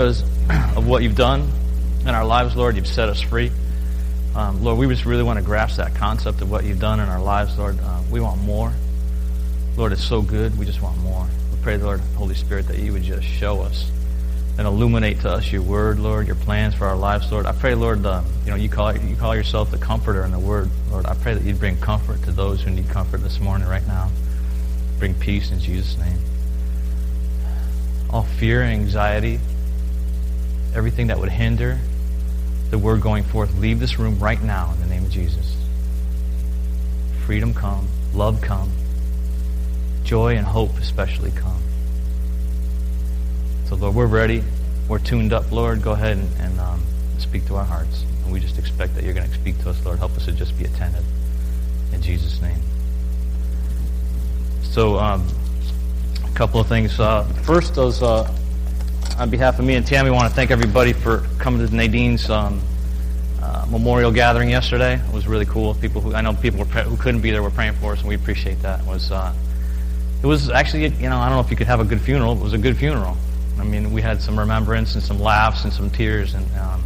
because of what you've done in our lives, Lord. You've set us free. Um, Lord, we just really want to grasp that concept of what you've done in our lives, Lord. Uh, we want more. Lord, it's so good. We just want more. We pray, Lord, Holy Spirit, that you would just show us and illuminate to us your word, Lord, your plans for our lives, Lord. I pray, Lord, uh, you know, you call you call yourself the comforter in the word, Lord. I pray that you'd bring comfort to those who need comfort this morning, right now. Bring peace in Jesus' name. All fear and anxiety, everything that would hinder the word going forth, leave this room right now in the name of Jesus. Freedom come, love come, joy and hope especially come. So, Lord, we're ready. We're tuned up, Lord. Go ahead and, and um, speak to our hearts. And we just expect that you're going to speak to us, Lord. Help us to just be attentive. In Jesus' name. So, um, a couple of things. Uh, first, those, uh, on behalf of me and Tammy, I want to thank everybody for coming to Nadine's um, uh, memorial gathering yesterday. It was really cool. People who I know people who couldn't be there were praying for us, and we appreciate that. It was uh, it was actually you know I don't know if you could have a good funeral. But it was a good funeral. I mean, we had some remembrance and some laughs and some tears, and um,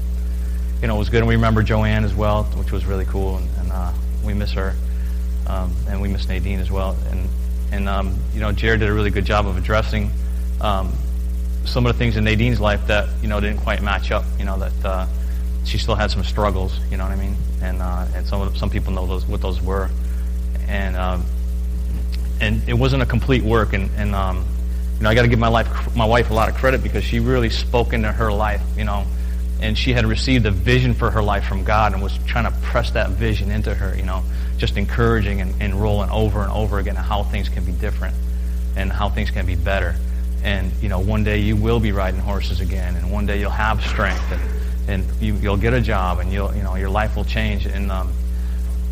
you know, it was good. And we remember Joanne as well, which was really cool, and, and uh, we miss her, um, and we miss Nadine as well. And and um, you know, Jared did a really good job of addressing um, some of the things in Nadine's life that you know didn't quite match up. You know that uh, she still had some struggles. You know what I mean? And uh, and some some people know those what those were, and um, and it wasn't a complete work. And and um, you know, I got to give my life, my wife a lot of credit because she really spoke into her life, you know, and she had received a vision for her life from God and was trying to press that vision into her, you know, just encouraging and, and rolling over and over again how things can be different and how things can be better. And, you know, one day you will be riding horses again and one day you'll have strength and, and you, you'll get a job and you'll, you know, your life will change. And, um,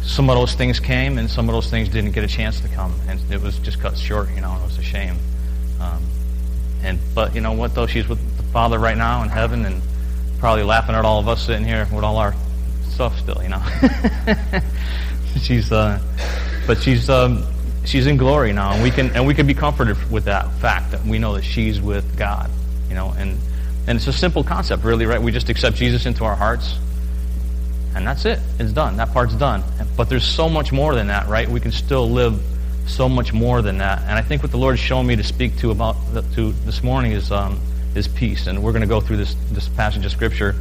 some of those things came and some of those things didn't get a chance to come and it was just cut short, you know, and it was a shame. Um, and but you know what though, she's with the Father right now in heaven, and probably laughing at all of us sitting here with all our stuff still. You know, she's uh, but she's um, she's in glory now, and we can and we can be comforted with that fact that we know that she's with God. You know, and and it's a simple concept, really, right? We just accept Jesus into our hearts. And that's it. It's done. That part's done. But there's so much more than that, right? We can still live so much more than that. And I think what the Lord is showing me to speak to about to this morning is um, is peace. And we're going to go through this this passage of scripture.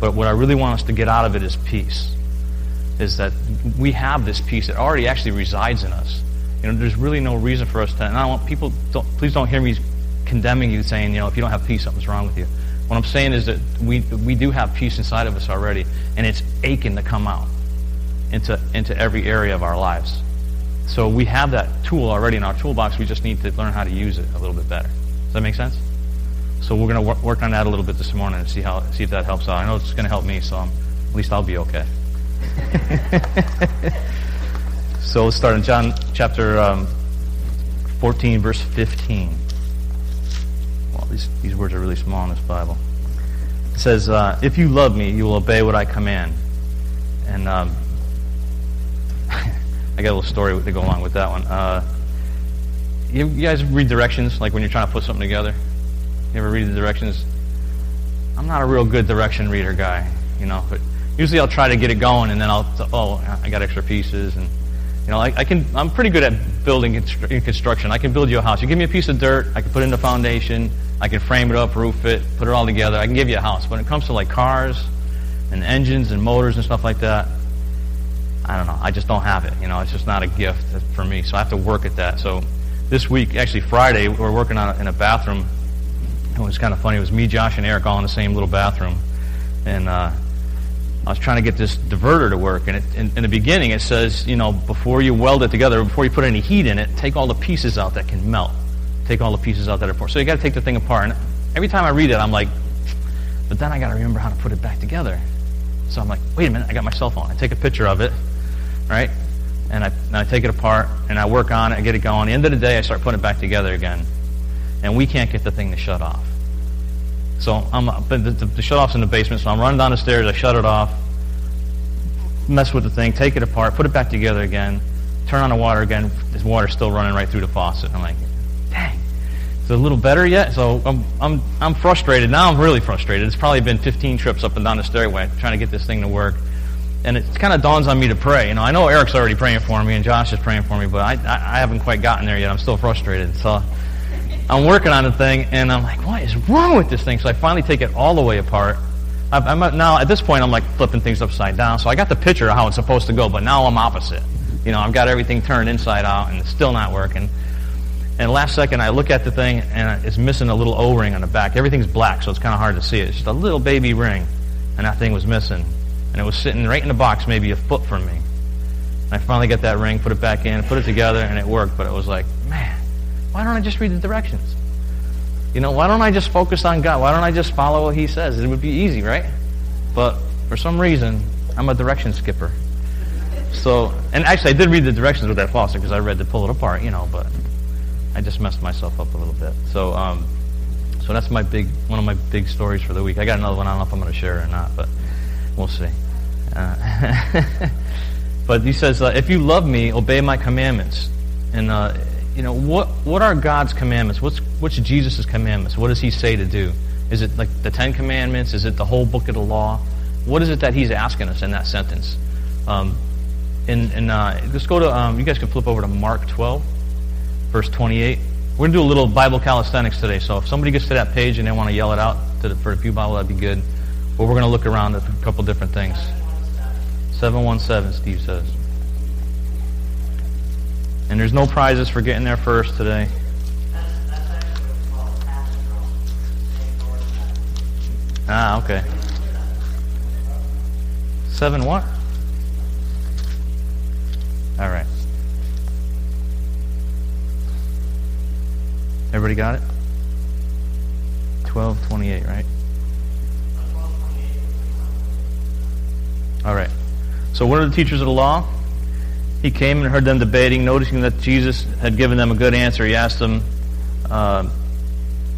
But what I really want us to get out of it is peace. Is that we have this peace that already actually resides in us. You know, there's really no reason for us to. And I want people. Don't, please don't hear me condemning you, saying, you know, if you don't have peace, something's wrong with you. What I'm saying is that we we do have peace inside of us already, and it's aching to come out into into every area of our lives. So we have that tool already in our toolbox. We just need to learn how to use it a little bit better. Does that make sense? So we're going to work on that a little bit this morning and see how see if that helps out. I know it's going to help me, so I'm, at least I'll be okay. so let's start in John chapter um, 14, verse 15. Well, these, these words are really small in this Bible. It says, uh, If you love me, you will obey what I command. And um, I got a little story to go along with that one. Uh, you, you, guys read directions, like when you're trying to put something together? You ever read the directions? I'm not a real good direction reader guy, you know, but usually I'll try to get it going and then I'll, oh, I got extra pieces and, you know, I, I can, I'm pretty good at building in construction. I can build you a house. You give me a piece of dirt, I can put it in the foundation, I can frame it up, roof it, put it all together. I can give you a house. When it comes to like cars and engines and motors and stuff like that, I don't know. I just don't have it. You know, it's just not a gift for me. So I have to work at that. So this week, actually Friday, we are working on a, in a bathroom. It was kind of funny. It was me, Josh, and Eric all in the same little bathroom, and uh, I was trying to get this diverter to work. And it, in, in the beginning, it says, you know, before you weld it together, before you put any heat in it, take all the pieces out that can melt. Take all the pieces out that are poor. So you got to take the thing apart. And every time I read it, I'm like, but then I got to remember how to put it back together. So I'm like, wait a minute, I got my cell phone. I take a picture of it right? And I, and I take it apart and I work on it, I get it going. At the end of the day, I start putting it back together again. And we can't get the thing to shut off. So I'm, the, the, the shut off's in the basement, so I'm running down the stairs, I shut it off, mess with the thing, take it apart, put it back together again, turn on the water again, this water's still running right through the faucet. I'm like, dang. Is it a little better yet? So I'm, I'm, I'm frustrated. Now I'm really frustrated. It's probably been 15 trips up and down the stairway trying to get this thing to work. And it kind of dawns on me to pray. You know, I know Eric's already praying for me and Josh is praying for me, but I, I, I haven't quite gotten there yet. I'm still frustrated. So I'm working on the thing, and I'm like, what is wrong with this thing? So I finally take it all the way apart. I'm now at this point I'm like flipping things upside down. So I got the picture of how it's supposed to go, but now I'm opposite. You know, I've got everything turned inside out, and it's still not working. And last second, I look at the thing, and it's missing a little O-ring on the back. Everything's black, so it's kind of hard to see it. It's just a little baby ring, and that thing was missing. And it was sitting right in the box, maybe a foot from me. And I finally got that ring, put it back in, put it together, and it worked. But it was like, why don't I just read the directions? You know, why don't I just focus on God? Why don't I just follow what He says? It would be easy, right? But for some reason, I'm a direction skipper. So, and actually, I did read the directions with that faucet because I read to pull it apart, you know, but I just messed myself up a little bit. So, um, so that's my big one of my big stories for the week. I got another one. I don't know if I'm going to share it or not, but we'll see. Uh, but he says, uh, "If you love me, obey my commandments." And uh, you know what? What are God's commandments? What's what's Jesus' commandments? What does He say to do? Is it like the Ten Commandments? Is it the whole book of the law? What is it that He's asking us in that sentence? Um, and and uh, let's go to. Um, you guys can flip over to Mark 12 verse 28. We're going to do a little Bible calisthenics today, so if somebody gets to that page and they want to yell it out the, for a Pew Bible, that'd be good. But we're going to look around at a couple different things. 717, Steve says. And there's no prizes for getting there first today. Ah, okay. Seven what? All right. Everybody got it? 1228, right? All right. So what are the teachers of the law, he came and heard them debating, noticing that Jesus had given them a good answer. He asked them, uh,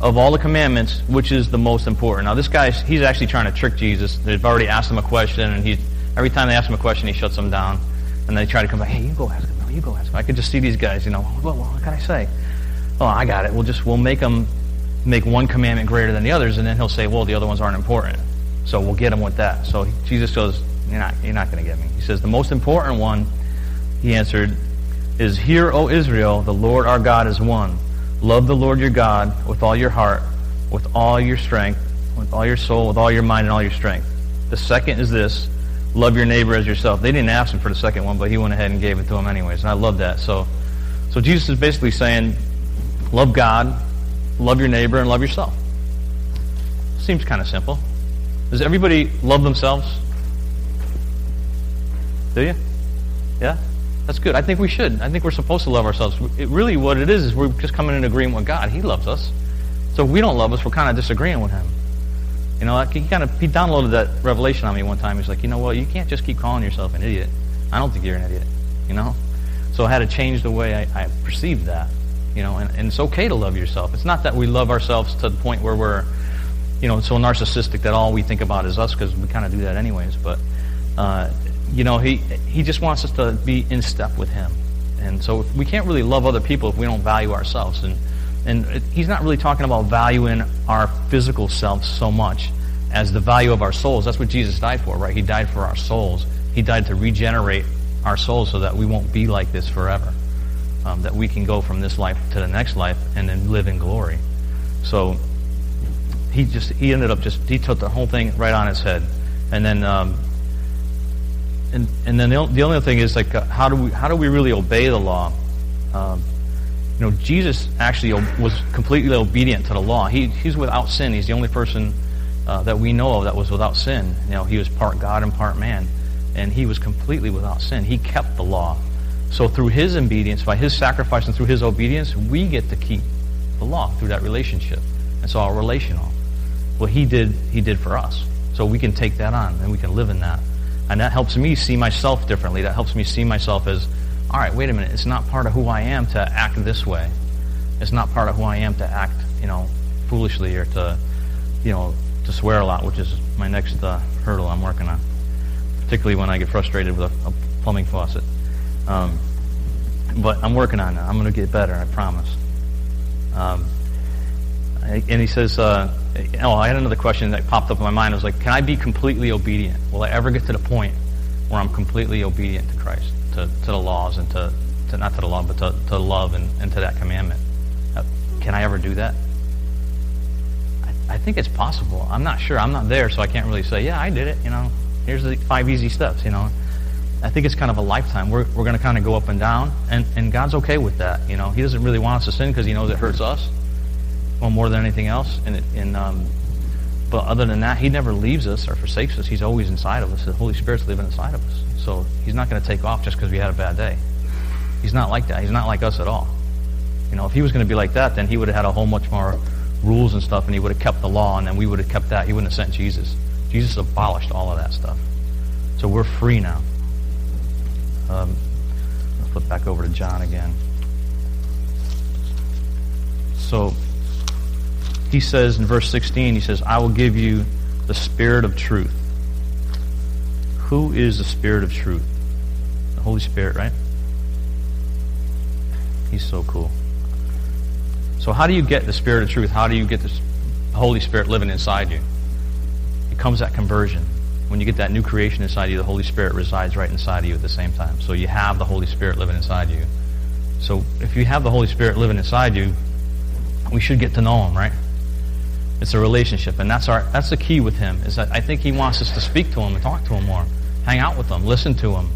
of all the commandments, which is the most important? Now, this guy, he's actually trying to trick Jesus. They've already asked him a question, and he, every time they ask him a question, he shuts them down. And they try to come back, hey, you go ask him. No, you go ask him. I could just see these guys, you know, well, what can I say? oh, I got it. We'll just we'll make them make one commandment greater than the others, and then he'll say, well, the other ones aren't important. So we'll get him with that. So Jesus goes, you're not you're not going to get me. He says the most important one. He answered, is Hear, O Israel, the Lord our God is one. Love the Lord your God with all your heart, with all your strength, with all your soul, with all your mind, and all your strength. The second is this love your neighbor as yourself. They didn't ask him for the second one, but he went ahead and gave it to him anyways. And I love that. So, so Jesus is basically saying, Love God, love your neighbor, and love yourself. Seems kind of simple. Does everybody love themselves? Do you? Yeah? That's good. I think we should. I think we're supposed to love ourselves. It really, what it is, is we're just coming in agreement with God. He loves us. So if we don't love us, we're kind of disagreeing with Him. You know, he kind of he downloaded that revelation on me one time. He's like, you know what? You can't just keep calling yourself an idiot. I don't think you're an idiot. You know. So I had to change the way I, I perceived that. You know, and, and it's okay to love yourself. It's not that we love ourselves to the point where we're, you know, so narcissistic that all we think about is us because we kind of do that anyways. But, uh, you know, he he just wants us to be in step with him. And so we can't really love other people if we don't value ourselves. And and he's not really talking about valuing our physical selves so much as the value of our souls. That's what Jesus died for, right? He died for our souls. He died to regenerate our souls so that we won't be like this forever um, that we can go from this life to the next life and then live in glory. So he just he ended up just he took the whole thing right on his head, and then um, and and then the, the only thing is like uh, how do we how do we really obey the law? Um, you know, Jesus actually was completely obedient to the law. He he's without sin. He's the only person uh, that we know of that was without sin. You know, he was part God and part man, and he was completely without sin. He kept the law. So through his obedience, by his sacrifice and through his obedience, we get to keep the law through that relationship. It's all relational. What he did, he did for us. So we can take that on and we can live in that. And that helps me see myself differently. That helps me see myself as, all right, wait a minute, it's not part of who I am to act this way. It's not part of who I am to act, you know, foolishly or to, you know, to swear a lot, which is my next uh, hurdle I'm working on. Particularly when I get frustrated with a, a plumbing faucet. Um, but I'm working on it. I'm going to get better, I promise. Um, and he says, uh, oh, I had another question that popped up in my mind. I was like, can I be completely obedient? Will I ever get to the point where I'm completely obedient to Christ, to, to the laws, and to, to not to the law, but to, to love and, and to that commandment? Uh, can I ever do that? I, I think it's possible. I'm not sure. I'm not there, so I can't really say, yeah, I did it. You know, here's the five easy steps. You know, I think it's kind of a lifetime. We're, we're going to kind of go up and down, and, and God's okay with that. You know, He doesn't really want us to sin because He knows it hurts us well, more than anything else. And, it, and um, but other than that, He never leaves us or forsakes us. He's always inside of us. The Holy Spirit's living inside of us. So He's not going to take off just because we had a bad day. He's not like that. He's not like us at all. You know, if He was going to be like that, then He would have had a whole much more rules and stuff, and He would have kept the law, and then we would have kept that. He wouldn't have sent Jesus. Jesus abolished all of that stuff. So we're free now. Um, let's flip back over to John again. So he says in verse 16, he says, I will give you the spirit of truth. Who is the spirit of truth? The Holy Spirit, right? He's so cool. So how do you get the spirit of truth? How do you get the Holy Spirit living inside you? It comes at conversion. When you get that new creation inside you, the Holy Spirit resides right inside of you at the same time. So you have the Holy Spirit living inside you. So if you have the Holy Spirit living inside you, we should get to know him, right? It's a relationship, and that's our that's the key with him. Is that I think he wants us to speak to him and talk to him more, hang out with him, listen to him.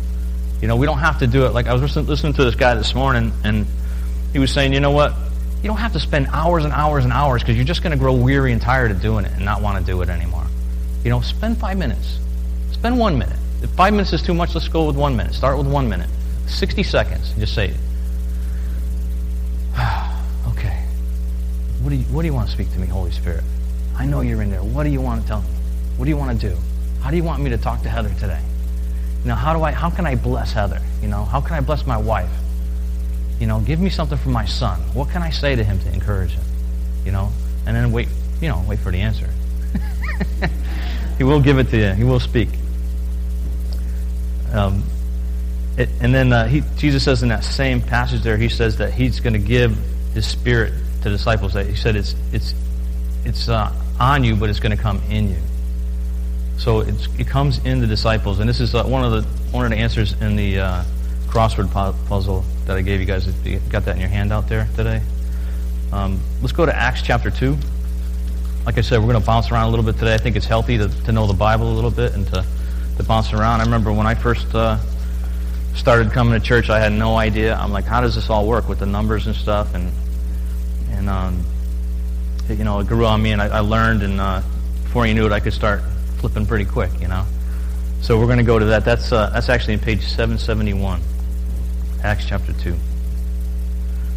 You know, we don't have to do it. Like I was listening, to this guy this morning, and he was saying, you know what? You don't have to spend hours and hours and hours because you're just going to grow weary and tired of doing it and not want to do it anymore. You know, spend five minutes. Spend one minute. If five minutes is too much, let's go with one minute. Start with one minute. 60 seconds. Just say, do, you, what do you want to speak to me, Holy Spirit? I know you're in there. What do you want to tell me? What do you want to do? How do you want me to talk to Heather today? You know, how do I how can I bless Heather? You know, how can I bless my wife? You know, give me something for my son. What can I say to him to encourage him? You know? And then wait, you know, wait for the answer. he will give it to you. He will speak. Um, it, and then uh, he, Jesus says in that same passage there, he says that he's going to give his spirit to disciples. That he said it's it's it's uh, on you, but it's going to come in you. So it comes in the disciples, and this is uh, one of the one of the answers in the uh, crossword puzzle that I gave you guys. If you got that in your handout there today. Um, let's go to Acts chapter two. Like I said, we're going to bounce around a little bit today. I think it's healthy to, to know the Bible a little bit and to, to bounce around. I remember when I first uh, started coming to church, I had no idea. I'm like, how does this all work with the numbers and stuff? And and um, you know, it grew on me, and I, I learned, and uh, before you knew it, I could start flipping pretty quick, you know. So we're going to go to that. That's uh, that's actually in page 771, Acts chapter 2.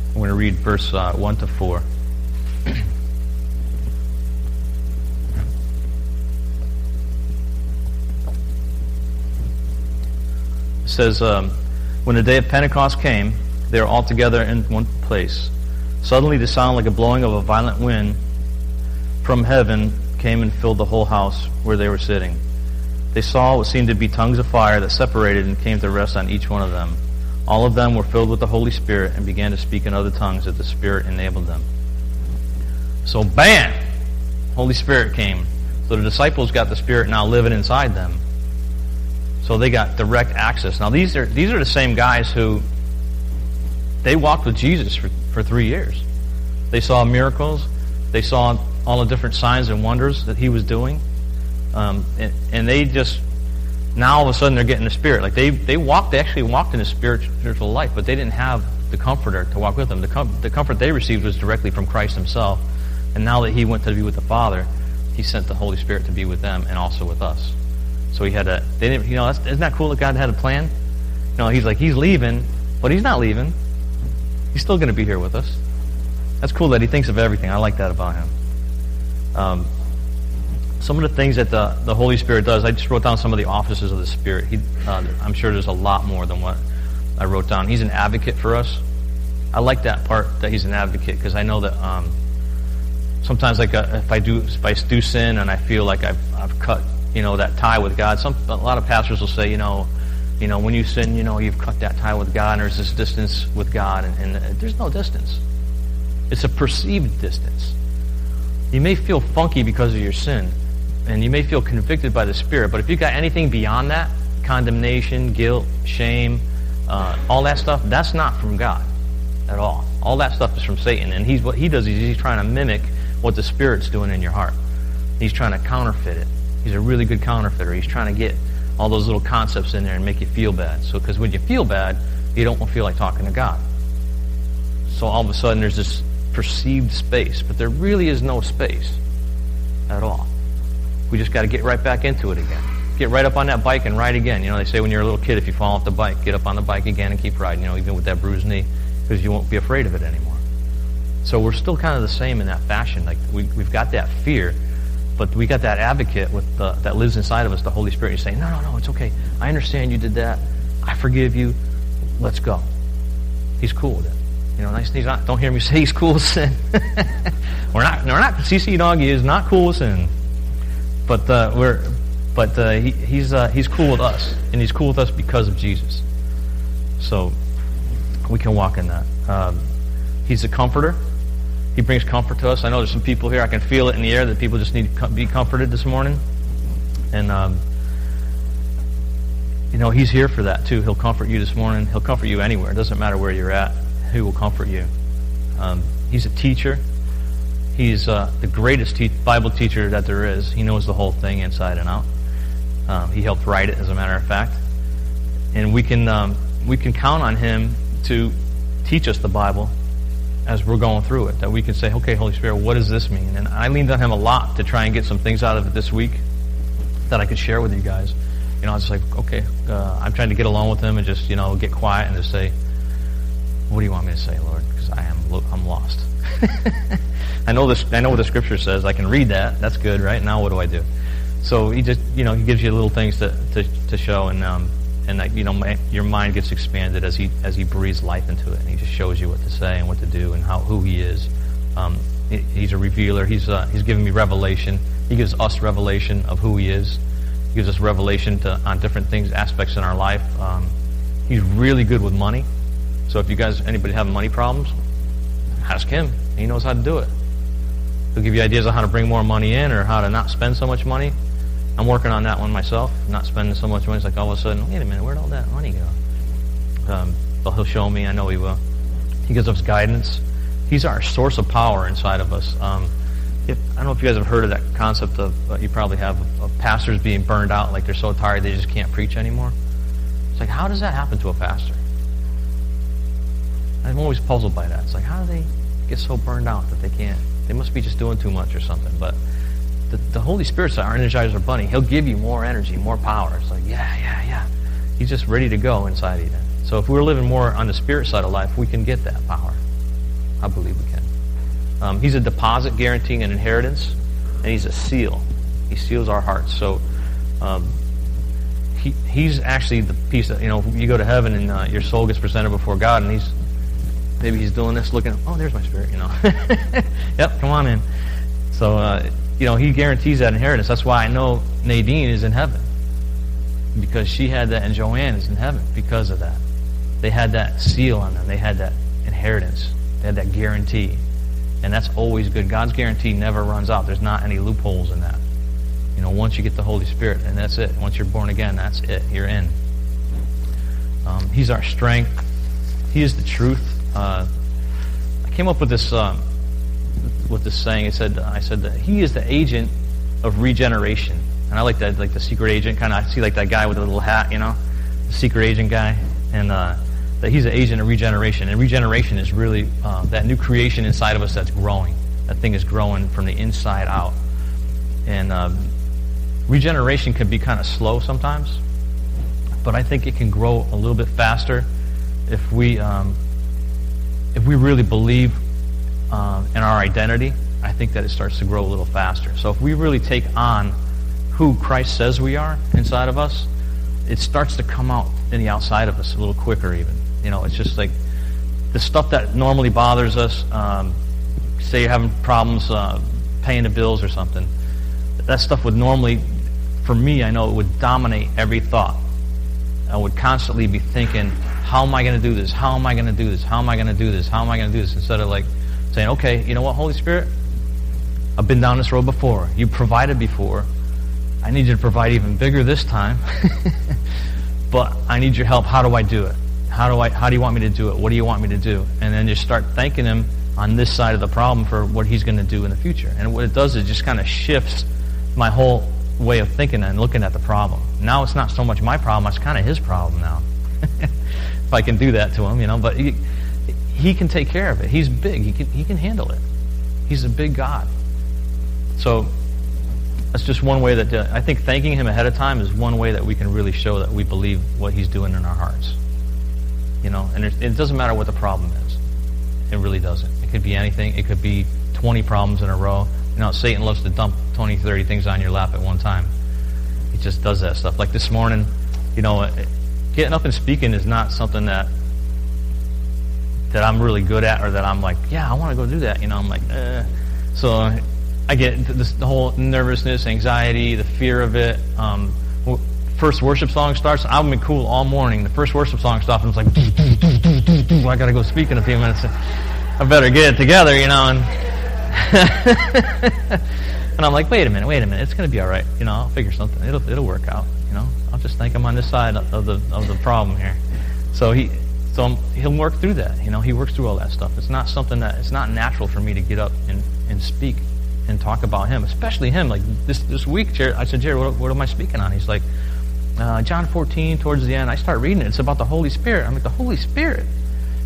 We're going to read verse uh, 1 to 4. it says, um, When the day of Pentecost came, they were all together in one place. Suddenly the sound like a blowing of a violent wind from heaven came and filled the whole house where they were sitting. They saw what seemed to be tongues of fire that separated and came to rest on each one of them. All of them were filled with the Holy Spirit and began to speak in other tongues that the Spirit enabled them. So bam! Holy Spirit came. So the disciples got the Spirit now living inside them. So they got direct access. Now these are these are the same guys who they walked with Jesus for for three years. They saw miracles. They saw all the different signs and wonders that he was doing. Um, and, and, they just, now all of a sudden they're getting the Spirit. Like they, they walked, they actually walked in a spiritual life, but they didn't have the Comforter to walk with them. The, com- the comfort they received was directly from Christ himself. And now that he went to be with the Father, he sent the Holy Spirit to be with them and also with us. So he had a, they didn't, you know, isn't that cool that God had a plan? You know, he's like, he's leaving, but he's not leaving. He's still going to be here with us. That's cool that he thinks of everything. I like that about him. Um, some of the things that the, the Holy Spirit does, I just wrote down some of the offices of the Spirit. He, uh, I'm sure there's a lot more than what I wrote down. He's an advocate for us. I like that part that he's an advocate because I know that um, sometimes, like uh, if I do if I do sin and I feel like I've, I've cut you know that tie with God, some a lot of pastors will say, you know, you know, when you sin, you know, you've cut that tie with God, and there's this distance with God, and, and there's no distance. It's a perceived distance. You may feel funky because of your sin, and you may feel convicted by the Spirit, but if you've got anything beyond that, condemnation, guilt, shame, uh, all that stuff, that's not from God at all. All that stuff is from Satan, and he's what he does is he's trying to mimic what the Spirit's doing in your heart. He's trying to counterfeit it. He's a really good counterfeiter. He's trying to get all those little concepts in there and make you feel bad. So, because when you feel bad, you don't feel like talking to God. So all of a sudden, there's this perceived space, but there really is no space at all. We just got to get right back into it again. Get right up on that bike and ride again. You know, they say when you're a little kid, if you fall off the bike, get up on the bike again and keep riding. You know, even with that bruised knee, because you won't be afraid of it anymore. So we're still kind of the same in that fashion. Like we, we've got that fear, but we got that advocate with the, that lives inside of us, the Holy Spirit. He's saying, no, no, no, it's okay. I understand you did that. I forgive you. Let's go. He's cool with it. You know, nice. He's not. Don't hear me say he's cool with sin. we're not. We're not. CC Doggy is not cool with sin, but uh, we're. But uh, he, he's uh, he's cool with us, and he's cool with us because of Jesus. So we can walk in that. Um, he's a comforter. He brings comfort to us. I know there's some people here. I can feel it in the air that people just need to be comforted this morning. And, um, you know, he's here for that too. He'll comfort you this morning. He'll comfort you anywhere. It doesn't matter where you're at. He will comfort you. Um, he's a teacher. He's uh, the greatest te- Bible teacher that there is. He knows the whole thing inside and out. Um, he helped write it, as a matter of fact. And we can, um, we can count on him to teach us the Bible as we're going through it, that we can say, okay, Holy Spirit, what does this mean? And I leaned on him a lot to try and get some things out of it this week that I could share with you guys. You know, I was like, okay, uh, I'm trying to get along with him and just, you know, get quiet and just say, what do you want me to say, Lord? Because I am, I'm lost. I know this. I know what the Scripture says. I can read that. That's good, right? Now, what do I do? So he just, you know, he gives you little things to to, to show, and um, and that, you know my, your mind gets expanded as he as he breathes life into it, and he just shows you what to say and what to do and how who he is. Um, he, he's a revealer. He's uh, he's giving me revelation. He gives us revelation of who he is. He gives us revelation to, on different things, aspects in our life. Um, he's really good with money. So if you guys, anybody having money problems, ask him. He knows how to do it. He'll give you ideas on how to bring more money in or how to not spend so much money. I'm working on that one myself, not spending so much money. It's like all of a sudden, wait a minute, where'd all that money go? Um, but he'll show me. I know he will. He gives us guidance. He's our source of power inside of us. Um, if, I don't know if you guys have heard of that concept of, uh, you probably have, of, of pastors being burned out, like they're so tired they just can't preach anymore. It's like, how does that happen to a pastor? I'm always puzzled by that. It's like, how do they get so burned out that they can't? They must be just doing too much or something. But the, the Holy Spirit's our energizer bunny. He'll give you more energy, more power. It's like, yeah, yeah, yeah. He's just ready to go inside of you. So if we're living more on the spirit side of life, we can get that power. I believe we can. Um, he's a deposit guaranteeing an inheritance, and he's a seal. He seals our hearts. So um, he, he's actually the piece that, you know, you go to heaven and uh, your soul gets presented before God, and he's maybe he's doing this, looking, oh, there's my spirit, you know. yep, come on in. So, uh, you know, he guarantees that inheritance. That's why I know Nadine is in heaven. Because she had that, and Joanne is in heaven because of that. They had that seal on them. They had that inheritance. They had that guarantee. And that's always good. God's guarantee never runs out. There's not any loopholes in that. You know, once you get the Holy Spirit, and that's it. Once you're born again, that's it. You're in. Um, he's our strength. He is the truth. Uh, I came up with this um, with this saying. It said, I said that he is the agent of regeneration, and I like that, like the secret agent kind of. I see like that guy with the little hat, you know, the secret agent guy, and uh, that he's an agent of regeneration. And regeneration is really uh, that new creation inside of us that's growing. That thing is growing from the inside out, and um, regeneration can be kind of slow sometimes, but I think it can grow a little bit faster if we um, if we really believe um, in our identity, I think that it starts to grow a little faster. So if we really take on who Christ says we are inside of us, it starts to come out in the outside of us a little quicker even. You know, it's just like the stuff that normally bothers us, um, say you're having problems uh, paying the bills or something, that stuff would normally, for me, I know it would dominate every thought. I would constantly be thinking, how am I going to do this? How am I going to do this? How am I going to do this? How am I going to do this? Instead of like, saying, okay, you know what, Holy Spirit? I've been down this road before. You provided before. I need you to provide even bigger this time. but I need your help. How do I do it? How do I how do you want me to do it? What do you want me to do? And then just start thanking him on this side of the problem for what he's going to do in the future. And what it does is just kind of shifts my whole way of thinking and looking at the problem. Now it's not so much my problem, it's kind of his problem now. if I can do that to him, you know, but he, he can take care of it. He's big. He can, he can handle it. He's a big God. So that's just one way that uh, I think thanking him ahead of time is one way that we can really show that we believe what he's doing in our hearts. You know, and it doesn't matter what the problem is. It really doesn't. It could be anything. It could be 20 problems in a row. You know, Satan loves to dump 20, 30 things on your lap at one time. He just does that stuff. Like this morning, you know, getting up and speaking is not something that that I'm really good at or that I'm like, yeah, I want to go do that. You know, I'm like, eh. So I get this, the whole nervousness, anxiety, the fear of it. Um, first worship song starts, I've been cool all morning. The first worship song stops, and it's like, doo, doo, doo, I got to go speak in a few minutes. I better get it together, you know. And, and I'm like, wait a minute, wait a minute. It's going to be all right. You know, I'll figure something. It'll it'll work out. You know, I'll just think I'm on this side of the of the problem here. So he. So he'll work through that. You know, he works through all that stuff. It's not something that it's not natural for me to get up and, and speak and talk about him, especially him. Like this this week, Jared, I said, Jared, what, what am I speaking on? He's like, uh, John 14, towards the end, I start reading it. It's about the Holy Spirit. I'm like, the Holy Spirit?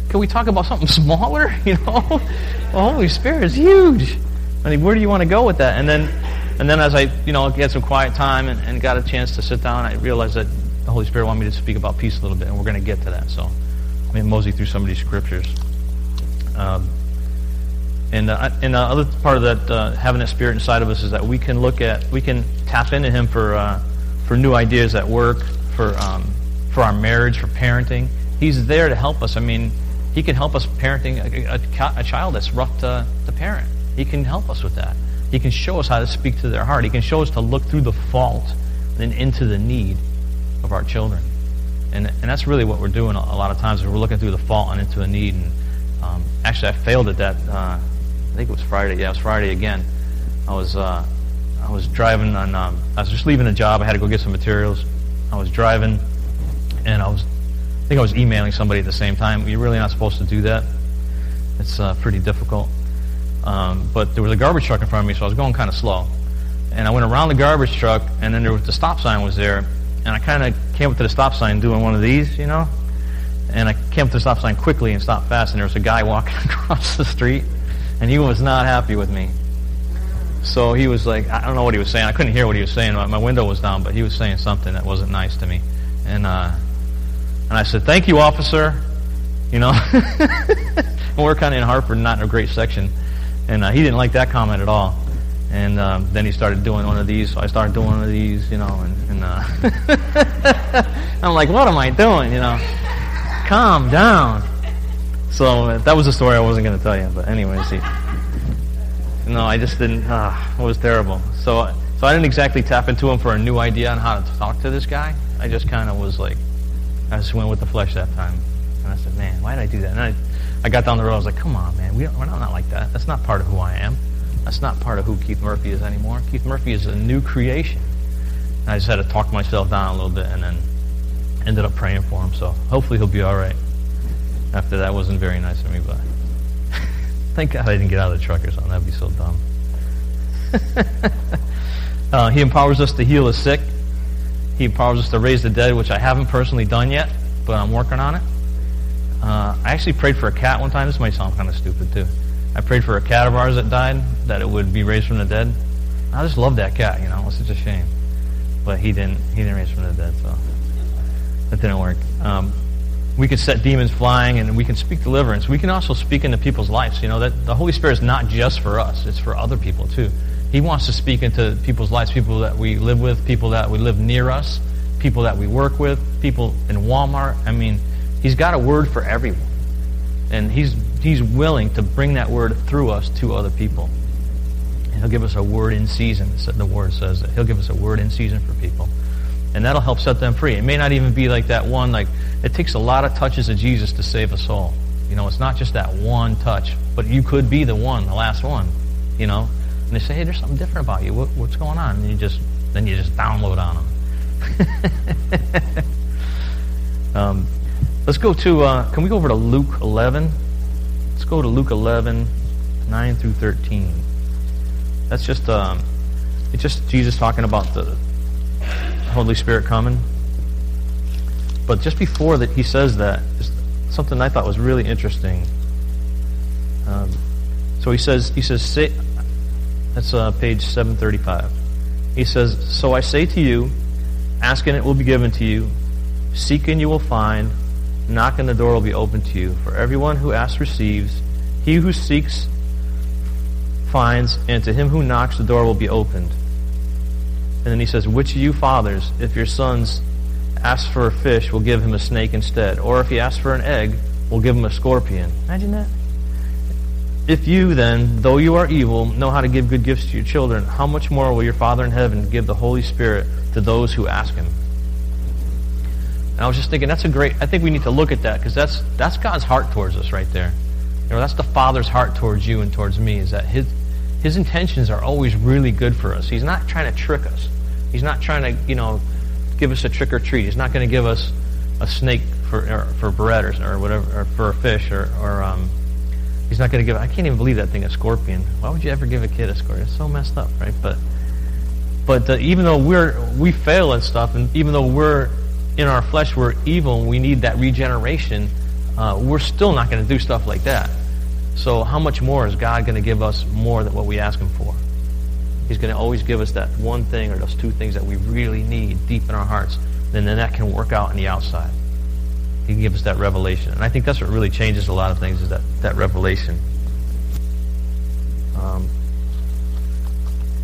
Can we talk about something smaller? You know, the Holy Spirit is huge. I mean, where do you want to go with that? And then, and then as I, you know, get some quiet time and, and got a chance to sit down, I realized that the Holy Spirit wanted me to speak about peace a little bit, and we're going to get to that. So, I'm mosey through some of these scriptures. Um, and, uh, and the other part of that, uh, having that spirit inside of us, is that we can look at, we can tap into Him for uh, for new ideas at work, for um, for our marriage, for parenting. He's there to help us. I mean, he can help us parenting a, a, a child that's rough to, to parent. He can help us with that. He can show us how to speak to their heart. He can show us to look through the fault and into the need of our children. And, and that's really what we're doing a, lot of times. We're looking through the fault and into a need. And um, actually, I failed at that. Uh, I think it was Friday. Yeah, it was Friday again. I was uh, I was driving on. Um, I was just leaving a job. I had to go get some materials. I was driving, and I was. I think I was emailing somebody at the same time. You're really not supposed to do that. It's uh, pretty difficult. Um, but there was a garbage truck in front of me, so I was going kind of slow. And I went around the garbage truck, and then there was the stop sign was there, and I kind of came up to the stop sign doing one of these, you know. And I came up to the stop sign quickly and stopped fast, and there was a guy walking across the street, and he was not happy with me. So he was like, I don't know what he was saying. I couldn't hear what he was saying. My, window was down, but he was saying something that wasn't nice to me. And uh, and I said, "Thank you, officer." You know, and we're kind of in Hartford, not in a great section, and uh, he didn't like that comment at all. And um, then he started doing one of these. So I started doing one of these, you know, and, and uh, I'm like, "What am I doing?" You know, calm down. So uh, that was the story I wasn't going to tell you, but anyways, he. No, I just didn't. Ah, it was terrible. So, so I didn't exactly tap into him for a new idea on how to talk to this guy. I just kind of was like, I just went with the flesh that time. And I said, man, why did I do that? And I, I got down the road. I was like, come on, man, we we're not like that. That's not part of who I am. That's not part of who Keith Murphy is anymore. Keith Murphy is a new creation. And I just had to talk myself down a little bit, and then ended up praying for him. So hopefully he'll be all right. After that wasn't very nice of me, but. Thank God I didn't get out of the truck or something. That'd be so dumb. uh, he empowers us to heal the sick. He empowers us to raise the dead, which I haven't personally done yet, but I'm working on it. Uh, I actually prayed for a cat one time. This might sound kind of stupid, too. I prayed for a cat of ours that died, that it would be raised from the dead. I just love that cat, you know. It's such a shame. But he didn't, he didn't raise from the dead, so that didn't work. Um, we can set demons flying and we can speak deliverance. We can also speak into people's lives. You know, that the Holy Spirit is not just for us, it's for other people too. He wants to speak into people's lives, people that we live with, people that we live near us, people that we work with, people in Walmart. I mean, he's got a word for everyone. And he's he's willing to bring that word through us to other people. And he'll give us a word in season. The word says that. He'll give us a word in season for people and that'll help set them free. It may not even be like that one, like, it takes a lot of touches of Jesus to save a soul. You know, it's not just that one touch, but you could be the one, the last one, you know. And they say, hey, there's something different about you. What, what's going on? And you just then you just download on them. um, let's go to. Uh, can we go over to Luke 11? Let's go to Luke 11, 9 through 13. That's just um, it's just Jesus talking about the Holy Spirit coming. But just before that, he says that something I thought was really interesting. Um, so he says, he says, say, that's uh, page 735. He says, So I say to you, ask and it will be given to you, seek and you will find, knock and the door will be open to you. For everyone who asks receives, he who seeks finds, and to him who knocks the door will be opened. And then he says, Which of you fathers, if your sons ask for a fish, will give him a snake instead? Or if he asks for an egg, will give him a scorpion? Imagine that. If you then, though you are evil, know how to give good gifts to your children, how much more will your Father in heaven give the Holy Spirit to those who ask him? And I was just thinking, that's a great, I think we need to look at that because that's, that's God's heart towards us right there. You know, that's the Father's heart towards you and towards me is that his, his intentions are always really good for us. He's not trying to trick us. He's not trying to, you know, give us a trick or treat. He's not going to give us a snake for, for bread or, or whatever, or for a fish or, or um, He's not going to give. I can't even believe that thing a scorpion. Why would you ever give a kid a scorpion? It's so messed up, right? But but uh, even though we're we fail and stuff, and even though we're in our flesh, we're evil, we need that regeneration. Uh, we're still not going to do stuff like that. So how much more is God going to give us more than what we ask Him for? He's going to always give us that one thing or those two things that we really need deep in our hearts. And then that can work out on the outside. He can give us that revelation. And I think that's what really changes a lot of things is that, that revelation. Um,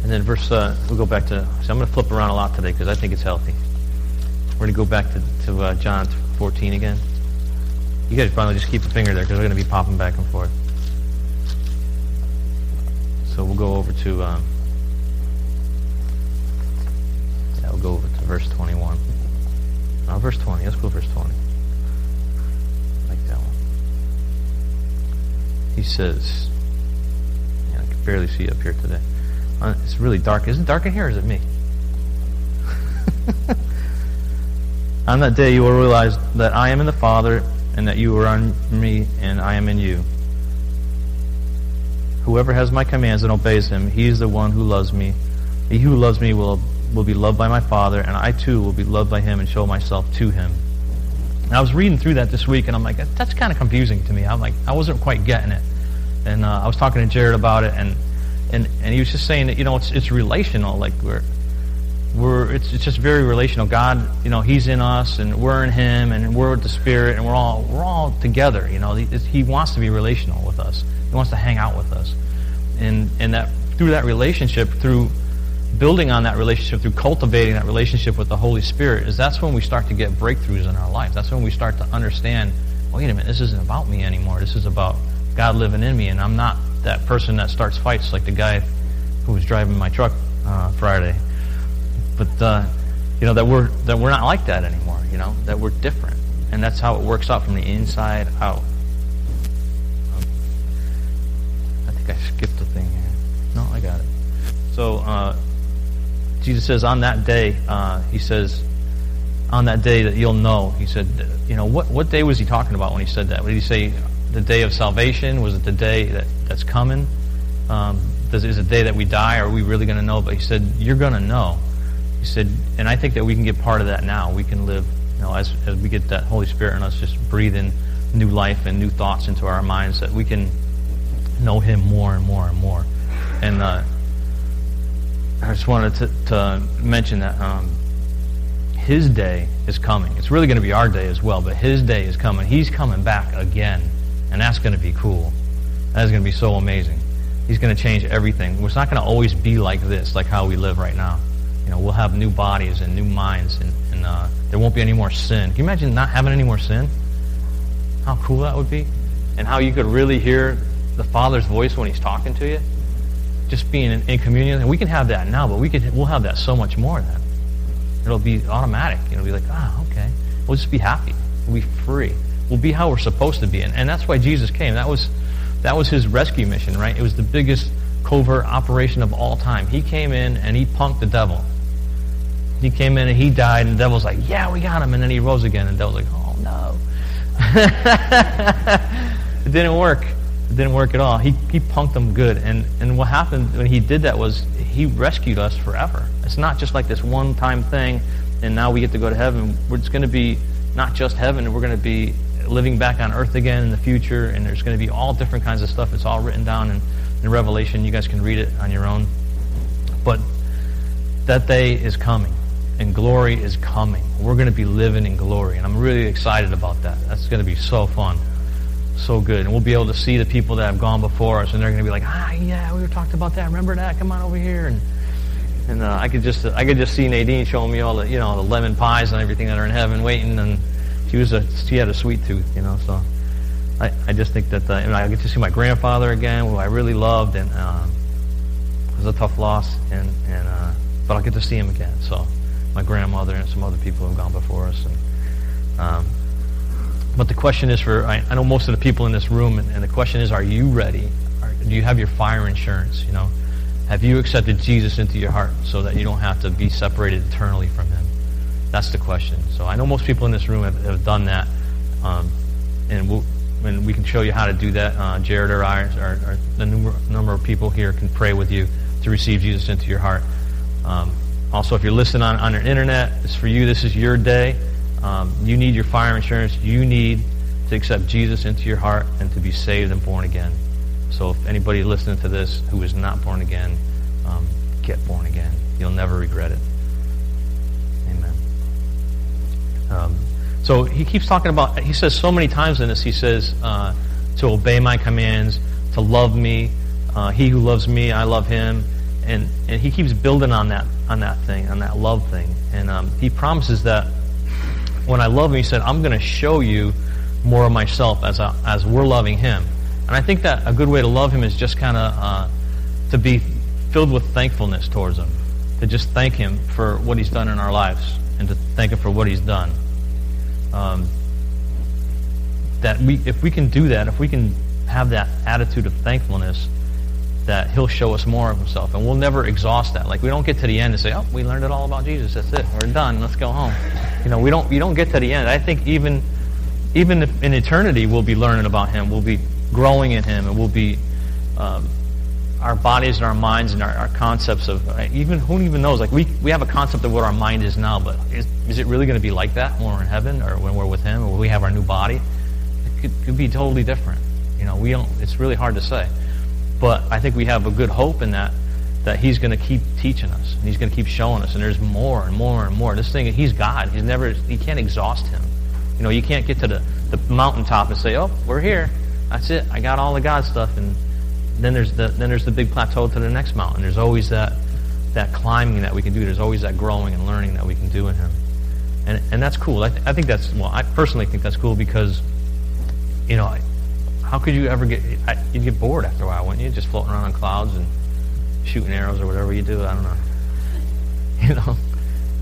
and then verse, uh, we'll go back to, so I'm going to flip around a lot today because I think it's healthy. We're going to go back to, to uh, John 14 again. You guys probably just keep a finger there because we're going to be popping back and forth. So we'll go over to, um, yeah, we'll go over to verse 21. No, verse 20. Let's go to verse 20. Like that one. he says, yeah, I can barely see up here today. Uh, it's really dark. Is it dark in here or is it me? On that day you will realize that I am in the Father and that you are in me and I am in you. Whoever has my commands and obeys them, he is the one who loves me. He who loves me will, will be loved by my Father, and I too will be loved by him and show myself to him. And I was reading through that this week, and I'm like, that's kind of confusing to me. I'm like, I wasn't quite getting it. And uh, I was talking to Jared about it, and, and, and he was just saying that, you know, it's, it's relational. Like, we're, we're, it's, it's just very relational. God, you know, He's in us, and we're in Him, and we're with the Spirit, and we're all, we're all together. You know, he, he wants to be relational with us. He wants to hang out with us. And, and that through that relationship, through building on that relationship through cultivating that relationship with the Holy Spirit is that's when we start to get breakthroughs in our life. That's when we start to understand, wait a minute, this isn't about me anymore. This is about God living in me, and I'm not that person that starts fights like the guy who was driving my truck uh, Friday. But uh, you know that we're that we're not like that anymore. You know that we're different, and that's how it works out from the inside out. Um, I think I skipped a thing here. No, I got it. So. Uh, Jesus says, on that day, uh, he says, on that day that you'll know. He said, you know, what, what day was he talking about when he said that? Did he say the day of salvation? Was it the day that, that's coming? Um, does, is it the day that we die? Are we really going to know? But he said, you're going to know. Said, and I think that we can get part of that now. We can live, you know, as, as we get that Holy Spirit in us, just breathing new life and new thoughts into our minds, that we can know Him more and more and more. And uh, I just wanted to, to mention that um, his day is coming. It's really going to be our day as well, but his day is coming. He's coming back again, and that's going to be cool. That's going to be so amazing. He's going to change everything. It's not going to always be like this, like how we live right now. You know, we'll have new bodies and new minds, and, and uh, there won't be any more sin. Can you imagine not having any more sin? How cool that would be, and how you could really hear the Father's voice when He's talking to you just being in, in, communion, and we can have that now, but we could we'll have that so much more then. It'll be automatic. It'll be like, ah, oh, okay. We'll just be happy. We'll be free. We'll be how we're supposed to be, and, and that's why Jesus came. That was that was his rescue mission, right? It was the biggest, covert operation of all time. He came in and he punked the devil. He came in and he died, and the devil's like, yeah, we got him. And then he rose again, and the devil's like, oh, no. it didn't work. It didn't work at all. He, he punked them good. And, and what happened when he did that was he rescued us forever. It's not just like this one-time thing, and now we get to go to heaven. It's going to be not just heaven. We're going to be living back on earth again in the future, and there's going to be all different kinds of stuff. It's all written down in, in Revelation. You guys can read it on your own. But that day is coming, and glory is coming. We're going to be living in glory, and I'm really excited about that. That's going to be so fun, so good. And we'll be able to see the people that have gone before us, and they're going to be like, ah, yeah, we were talking about that. Remember that? Come on over here. And and uh, I could just I could just see Nadine showing me all the you know the lemon pies and everything that are in heaven waiting, and she was a she had a sweet tooth, you know. So I, I just think that uh, I get to see my grandfather again, who I really loved, and um, it was a tough loss, and and uh, but I'll get to see him again. So my grandmother and some other people have gone before us, and um, but the question is for I, I know most of the people in this room, and, and the question is, are you ready? Are, do you have your fire insurance? You know. Have you accepted Jesus into your heart so that you don't have to be separated eternally from him? That's the question. So I know most people in this room have, have done that. Um, and, we'll, and we can show you how to do that. Uh, Jared or I, or, or the number, number, of people here can pray with you to receive Jesus into your heart. Um, also, if you're listening on, on the internet, it's for you. This is your day. Um, you need your fire insurance. You need to accept Jesus into your heart and to be saved and born again. So if anybody listening to this who is not born again, um, get born again. You'll never regret it. Amen. Um, so he keeps talking about, he says so many times in this, he says, uh, to obey my commands, to love me. Uh, he who loves me, I love him. And, and he keeps building on that, on that thing, on that love thing. And um, he promises that when I love him, he said, I'm going to show you more of myself as, as we're loving him. And I think that a good way to love him is just kind of uh, to be filled with thankfulness towards him, to just thank him for what he's done in our lives, and to thank him for what he's done. Um, that we, if we can do that, if we can have that attitude of thankfulness, that he'll show us more of himself, and we'll never exhaust that. Like we don't get to the end and say, "Oh, we learned it all about Jesus. That's it. We're done. Let's go home." You know, we don't. We don't get to the end. I think even even in eternity, we'll be learning about him. We'll be growing in Him, and we'll be um, our bodies and our minds and our, our concepts of uh, even who even knows? Like we we have a concept of what our mind is now, but is, is it really going to be like that when we're in heaven or when we're with Him or we have our new body? It could, could be totally different. You know, we don't. It's really hard to say, but I think we have a good hope in that that He's going to keep teaching us and He's going to keep showing us, and there's more and more and more. This thing, He's God. He's never. He can't exhaust Him. You know, you can't get to the the mountaintop and say, "Oh, we're here." That's it. I got all the God stuff, and then there's the then there's the big plateau to the next mountain. There's always that that climbing that we can do. There's always that growing and learning that we can do in Him, and and that's cool. I, th- I think that's well. I personally think that's cool because, you know, how could you ever get? I, you'd get bored after a while, wouldn't you? Just floating around on clouds and shooting arrows or whatever you do. I don't know. You know,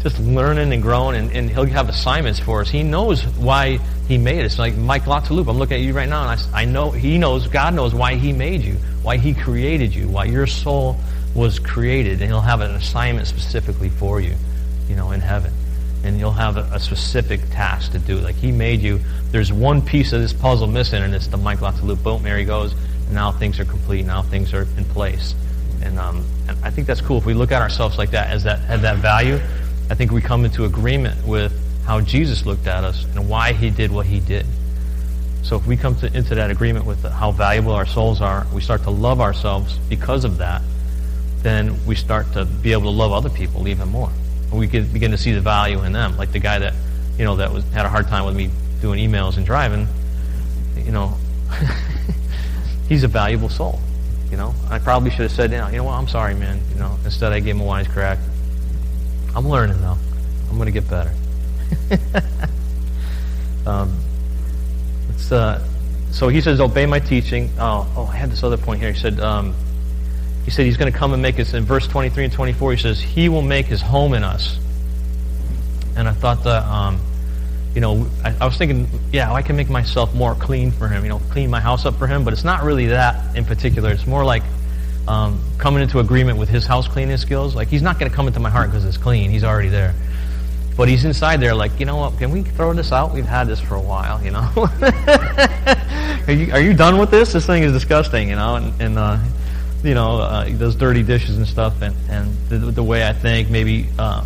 just learning and growing, and, and he'll have assignments for us. He knows why he made us. Like Mike Lotzaloop, I'm looking at you right now, and I, I know he knows, God knows why he made you, why he created you, why your soul was created, and he'll have an assignment specifically for you, you know, in heaven. And you'll have a, a specific task to do. Like he made you. There's one piece of this puzzle missing, and it's the Mike Lotzaloop boat. Mary goes, and now things are complete. Now things are in place. And, um, and I think that's cool. If we look at ourselves like that, as that, as that value, I think we come into agreement with how Jesus looked at us and why he did what he did. So if we come to, into that agreement with how valuable our souls are, we start to love ourselves because of that, then we start to be able to love other people even more. We could begin to see the value in them. Like the guy that, you know, that was had a hard time with me doing emails and driving, you know, he's a valuable soul. You know, I probably should have said, you know, you know what, I'm sorry, man. You know, instead I gave him a wise crack. I'm learning though. I'm going to get better. um, it's, uh, so he says, obey my teaching. Oh, oh, I had this other point here. He said, um, he said he's going to come and make us, in verse 23 and 24, he says, he will make his home in us. And I thought that, um, you know, I, I, was thinking, yeah, I can make myself more clean for him, you know, clean my house up for him, but it's not really that in particular. It's more like um, coming into agreement with his house cleaning skills. Like he's not going to come into my heart because it's clean. He's already there. But he's inside there, like, you know what? Can we throw this out? We've had this for a while, you know. are, you, are you done with this? This thing is disgusting, you know. And, and uh, you know, uh, those dirty dishes and stuff, and and the, the way I think, maybe uh,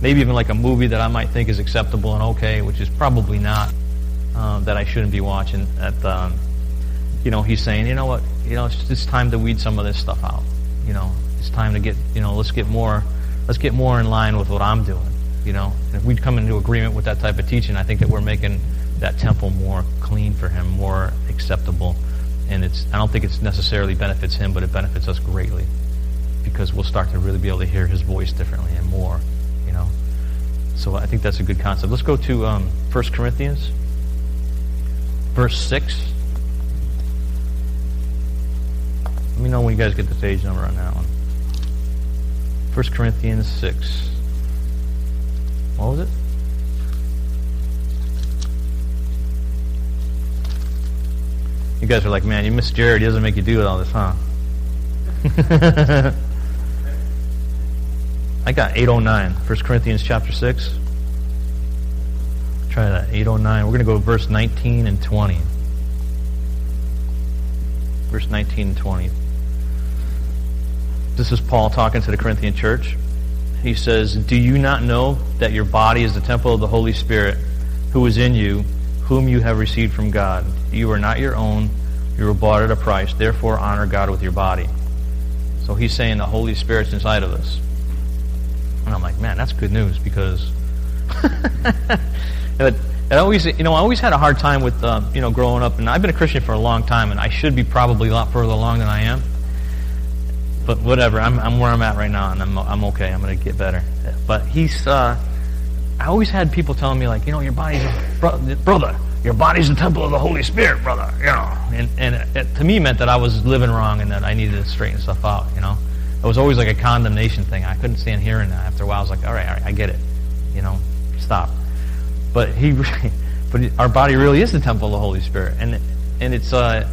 maybe even like a movie that I might think is acceptable and okay, which is probably not. Uh, that I shouldn't be watching. At um, you know, he's saying, you know what, you know, it's, it's time to weed some of this stuff out. You know, it's time to get, you know, let's get more, let's get more in line with what I'm doing. You know, and if we come into agreement with that type of teaching, I think that we're making that temple more clean for him, more acceptable. And it's, I don't think it necessarily benefits him, but it benefits us greatly because we'll start to really be able to hear his voice differently and more, you know. So I think that's a good concept. Let's go to um, 1 Corinthians, verse 6. Let me know when you guys get the page number on that one. 1 Corinthians 6. What was it? You guys are like, man, you miss Jared. He doesn't make you do it all this, huh? I got 809. 1 Corinthians chapter 6. Try that. 809. We're going to go verse 19 and 20. Verse 19 and 20. This is Paul talking to the Corinthian church. He says, Do you not know that your body is the temple of the Holy Spirit who is in you, whom you have received from God? You are not your own. You were bought at a price. Therefore, honor God with your body. So he's saying the Holy Spirit's inside of us. And I'm like, man, that's good news because it always, you know, I always had a hard time with, uh, you know, growing up. And I've been a Christian for a long time, and I should be probably a lot further along than I am but whatever. I'm, I'm where I'm at right now, and I'm, I'm okay. I'm going to get better. But he's, uh, I always had people telling me, like, you know, your body's, bro- brother, your body's the temple of the Holy Spirit, brother. You know, and, and it, it, to me meant that I was living wrong and that I needed to straighten stuff out, you know. It was always like a condemnation thing. I couldn't stand hearing that. After a while, I was like, all right, all right I get it. You know, stop. But he, but our body really is the temple of the Holy Spirit. And, and it's, uh,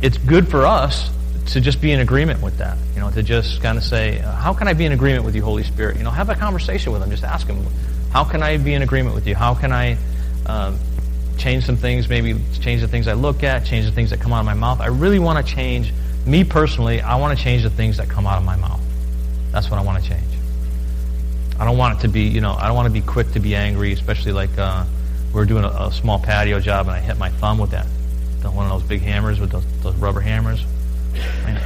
it's good for us to just be in agreement with that. You know, to just kind of say, how can I be in agreement with you, Holy Spirit? You know, have a conversation with him. Just ask him, how can I be in agreement with you? How can I um, change some things? Maybe change the things I look at, change the things that come out of my mouth. I really want to change. Me personally, I want to change the things that come out of my mouth. That's what I want to change. I don't want it to be, you know, I don't want to be quick to be angry, especially like uh, we are doing a, a, small patio job and I hit my thumb with that, one of those big hammers with those, those rubber hammers.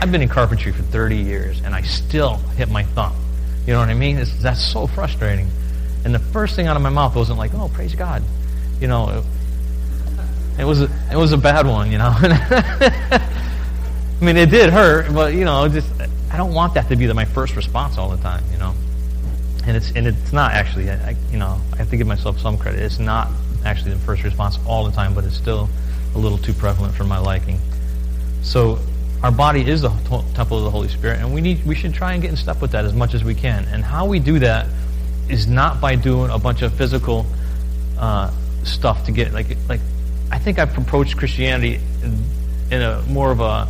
I've been in carpentry for 30 years, and I still hit my thumb. You know what I mean? It's, that's so frustrating. And the first thing out of my mouth wasn't like, "Oh, praise God," you know. It, was a, it was a bad one, you know. I mean, it did hurt, but you know, just I don't want that to be my first response all the time, you know. And it's and it's not actually, I, you know, I have to give myself some credit. It's not actually the first response all the time, but it's still a little too prevalent for my liking. So our body is the temple of the Holy Spirit, and we need we should try and get in step with that as much as we can. And how we do that is not by doing a bunch of physical uh, stuff to get like like. I think I've approached Christianity in, a more of a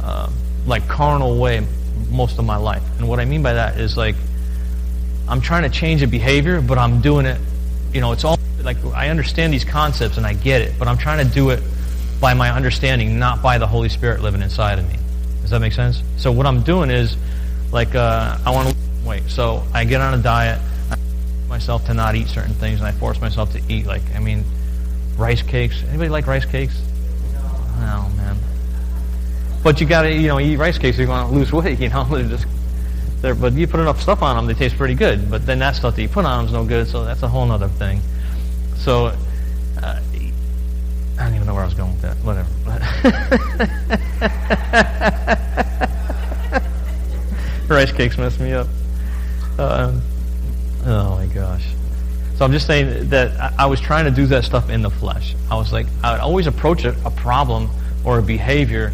uh, like carnal way most of my life, and what I mean by that is like I'm trying to change a behavior, but I'm doing it. You know, it's all like I understand these concepts and I get it, but I'm trying to do it by my understanding, not by the Holy Spirit living inside of me. Does that make sense? So what I'm doing is, like, uh, I want to wait. So I get on a diet. Myself to not eat certain things, and I force myself to eat, like, I mean, rice cakes. Anybody like rice cakes? No, man. But you got to, you know, eat rice cakes. You're to lose weight. You know, they're just. They're, but you put enough stuff on them, they taste pretty good. But then that stuff that you put on them is no good. So that's a whole other thing. So uh, I don't even know where I was going with that. Whatever. Rice cakes mess me up. Um, oh my gosh. So I'm just saying that I, was trying to do that stuff in the flesh. I was like, I would always approach a, a problem or a behavior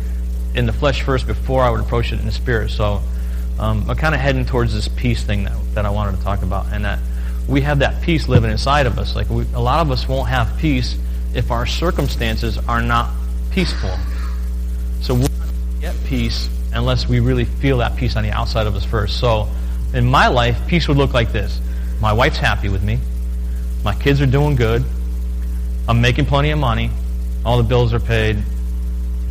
in the flesh first before I would approach it in the spirit. So um, I'm kind of heading towards this peace thing that, that I wanted to talk about, and that we have that peace living inside of us. Like we, a lot of us won't have peace if our circumstances are not peaceful. So we'll get peace unless we really feel that peace on the outside of us first. So in my life, peace would look like this. My wife's happy with me. My kids are doing good. I'm making plenty of money. All the bills are paid.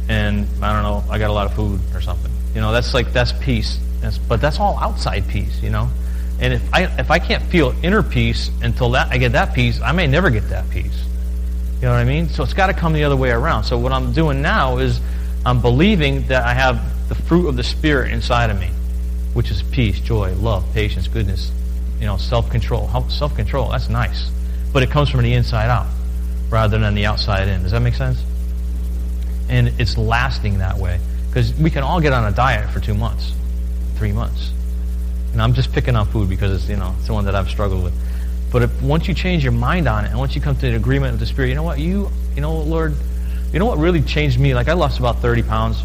And I don't know, I got a lot of food or something. You know, that's like, that's peace. That's, but that's all outside peace, you know? And if I, if I can't feel inner peace until that, I get that peace, I may never get that peace. You know what I mean? So it's got to come the other way around. So what I'm doing now is I'm believing that I have the fruit of the Spirit inside of me, which is peace, joy, love, patience, goodness, you know, self-control. Self-control, that's nice. But it comes from the inside out rather than the outside in. Does that make sense? And it's lasting that way. Because we can all get on a diet for two months, three months. And I'm just picking on food because it's, you know, it's the one that I've struggled with. But if, once you change your mind on it, and once you come to an agreement with the Spirit, you know what? You, you know, Lord, you know what really changed me? Like I lost about 30 pounds.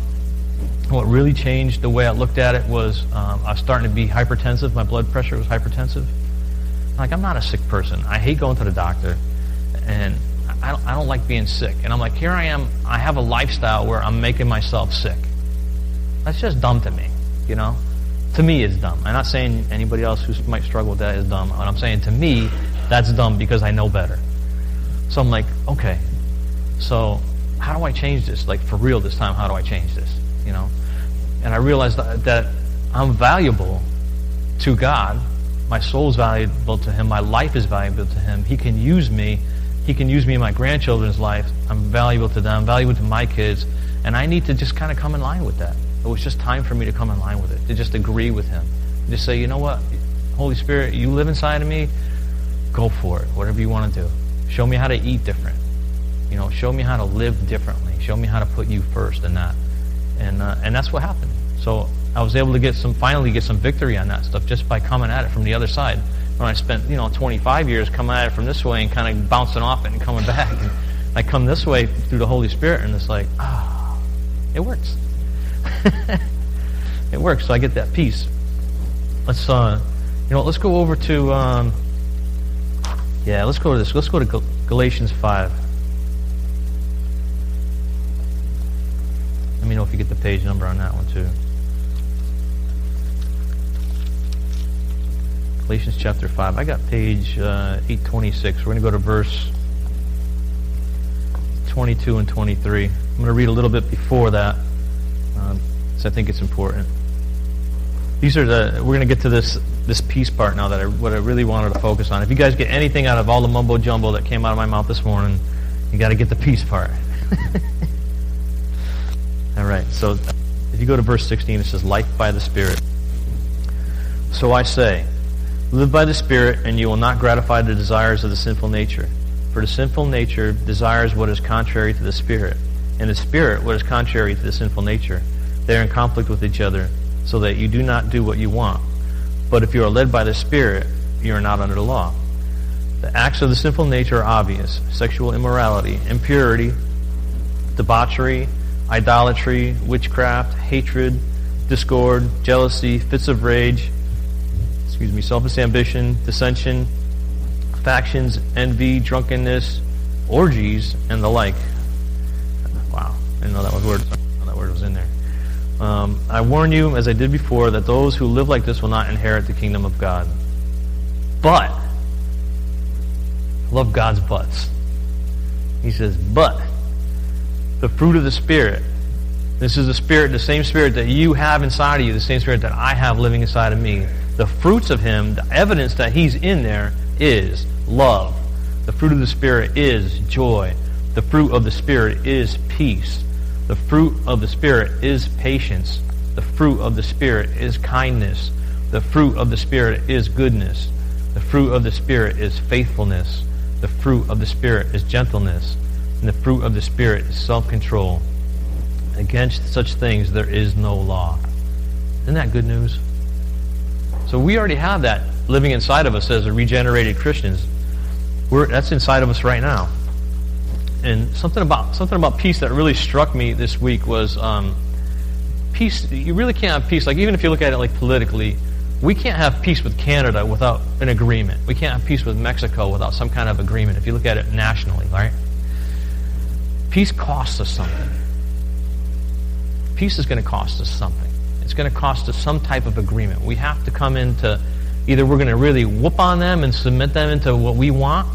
What really changed the way I looked at it was um, I was starting to be hypertensive. My blood pressure was hypertensive. Like I'm not a sick person. I hate going to the doctor, and I don't, I don't like being sick. And I'm like, here I am. I have a lifestyle where I'm making myself sick. That's just dumb to me, you know to me it's dumb. I'm not saying anybody else who might struggle with that is dumb. What I'm saying to me, that's dumb because I know better. So I'm like, okay, so how do I change this? Like for real this time, how do I change this? You know? And I realized that, that I'm valuable to God. My soul is valuable to Him. My life is valuable to Him. He can use me. He can use me in my grandchildren's life. I'm valuable to them, valuable to my kids. And I need to just kind of come in line with that. It was just time for me to come in line with it, to just agree with him. Just say, you know what? Holy Spirit, you live inside of me. Go for it. Whatever you want to do. Show me how to eat different. You know, show me how to live differently. Show me how to put you first in that. And, uh, and that's what happened. So I was able to get some, finally get some victory on that stuff just by coming at it from the other side. When I spent, you know, 25 years coming at it from this way and kind of bouncing off it and coming back. And I come this way through the Holy Spirit and it's like, ah, oh, it works. it works. So I get that peace. Let's, uh, you know, let's go over to, um, yeah, let's go to this. Let's go to Gal- Galatians 5. Let me know if you get the page number on that one too. Galatians chapter 5. I got page uh, 826. We're going to go to verse 22 and 23. I'm going to read a little bit before that um, I think it's important. These are the we're going to get to this this peace part now that I what I really wanted to focus on. If you guys get anything out of all the mumbo jumbo that came out of my mouth this morning, you got to get the peace part. all right. So if you go to verse 16, it says, "Life by the Spirit." So I say, live by the Spirit, and you will not gratify the desires of the sinful nature. For the sinful nature desires what is contrary to the Spirit and the Spirit what is contrary to the sinful nature. They are in conflict with each other, so that you do not do what you want. But if you are led by the Spirit, you are not under the law. The acts of the sinful nature are obvious. Sexual immorality, impurity, debauchery, idolatry, witchcraft, hatred, discord, jealousy, fits of rage, excuse me, selfish ambition, dissension, factions, envy, drunkenness, orgies, and the like Wow, I didn't know that was word. that word was in there. Um, I warn you, as I did before, that those who live like this will not inherit the kingdom of God. But, love God's buts. He says, but the fruit of the Spirit. This is the Spirit, the same Spirit that you have inside of you, the same Spirit that I have living inside of me. The fruits of Him, the evidence that He's in there, is love. The fruit of the Spirit is joy. The fruit of the Spirit is peace. The fruit of the Spirit is patience. The fruit of the Spirit is kindness. The fruit of the Spirit is goodness. The fruit of the Spirit is faithfulness. The fruit of the Spirit is gentleness. And the fruit of the Spirit is self-control. Against such things there is no law. Isn't that good news? So we already have that living inside of us as a regenerated Christians. We're, that's inside of us right now and something about something about peace that really struck me this week was um, peace. You really can't have peace. Like even if you look at it like politically, we can't have peace with Canada without an agreement. We can't have peace with Mexico without some kind of agreement. If you look at it nationally, right? Peace costs us something. Peace is going to cost us something. It's going to cost us some type of agreement. We have to come into either we're going to really whoop on them and submit them into what we want,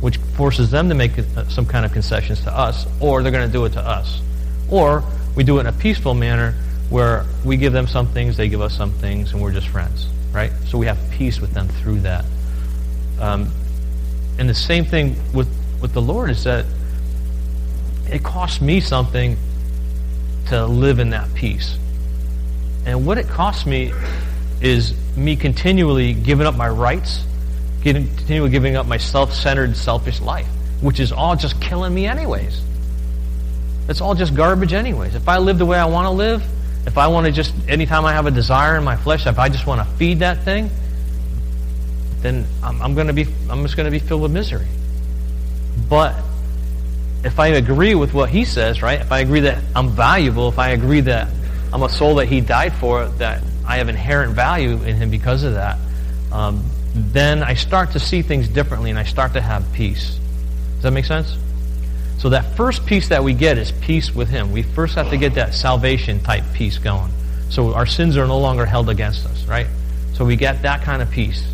which forces them to make uh, some kind of concessions to us, or they're going to do it to us. Or we do it in a peaceful manner where we give them some things, they give us some things, and we're just friends, right? So we have peace with them through that. Um, and the same thing with, with the Lord is that it costs me something to live in that peace. And what it costs me is me continually giving up my rights, getting, continually giving up my self-centered, selfish life, which is all just killing me anyways. It's all just garbage anyways. If I live the way I want to live, if I want to just, anytime I have a desire in my flesh, if I just want to feed that thing, then I'm, I'm going to be, I'm just going to be filled with misery. But if I agree with what he says, right? If I agree that I'm valuable, if I agree that I'm a soul that he died for, that I have inherent value in him because of that, um, then I start to see things differently and I start to have peace. Does that make sense? So that first peace that we get is peace with him. We first have to get that salvation type peace going. So our sins are no longer held against us, right? So we get that kind of peace.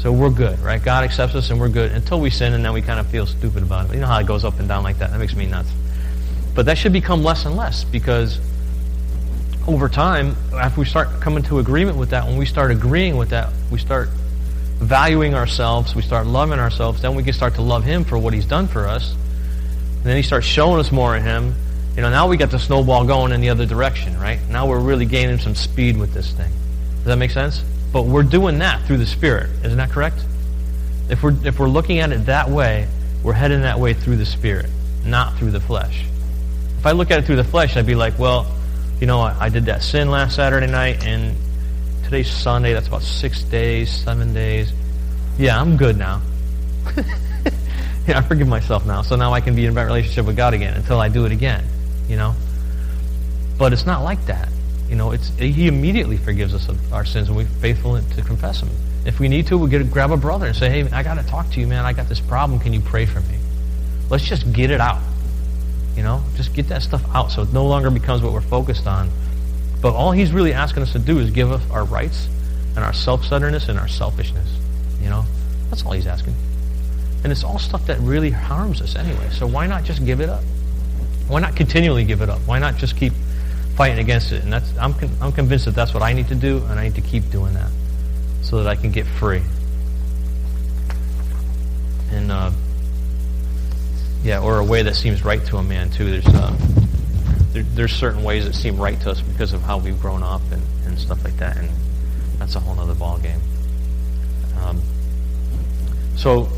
So we're good, right? God accepts us and we're good until we sin and then we kind of feel stupid about it. You know how it goes up and down like that? That makes me nuts. But that should become less and less because over time, after we start coming to agreement with that, when we start agreeing with that, we start valuing ourselves, we start loving ourselves, then we can start to love Him for what He's done for us. And then He starts showing us more of Him. You know, now we got the snowball going in the other direction, right? Now we're really gaining some speed with this thing. Does that make sense? But we're doing that through the Spirit. Isn't that correct? If we're, if we're looking at it that way, we're heading that way through the Spirit, not through the flesh. If I look at it through the flesh, I'd be like, well, you know, I, I did that sin last Saturday night, and today's Sunday. That's about six days, seven days. Yeah, I'm good now. yeah, I forgive myself now. So now I can be in a relationship with God again until I do it again, you know? But it's not like that. You know, it's he immediately forgives us of our sins, and we're faithful to confess them. If we need to, we get grab a brother and say, "Hey, I got to talk to you, man. I got this problem. Can you pray for me?" Let's just get it out. You know, just get that stuff out, so it no longer becomes what we're focused on. But all he's really asking us to do is give us our rights and our self-centeredness and our selfishness. You know, that's all he's asking. And it's all stuff that really harms us anyway. So why not just give it up? Why not continually give it up? Why not just keep fighting against it. And that's I'm, con- I'm convinced that that's what I need to do, and I need to keep doing that so that I can get free. And uh, yeah, or a way that seems right to a man too. There's uh, there, there's certain ways that seem right to us because of how we've grown up and, and stuff like that, and that's a whole other ball game. Um, so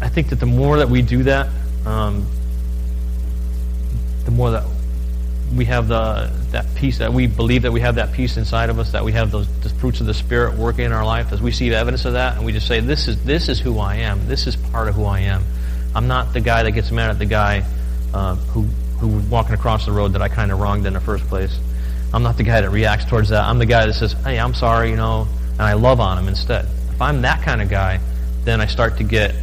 I think that the more that we do that, um, the more that we have the that peace that we believe that we have that peace inside of us that we have those the fruits of the spirit working in our life. As we see evidence of that and we just say this is this is who I am. This is part of who I am. I'm not the guy that gets mad at the guy uh, who who was walking across the road that I kind of wronged in the first place. I'm not the guy that reacts towards that. I'm the guy that says hey I'm sorry you know and I love on him instead. If I'm that kind of guy then I start to get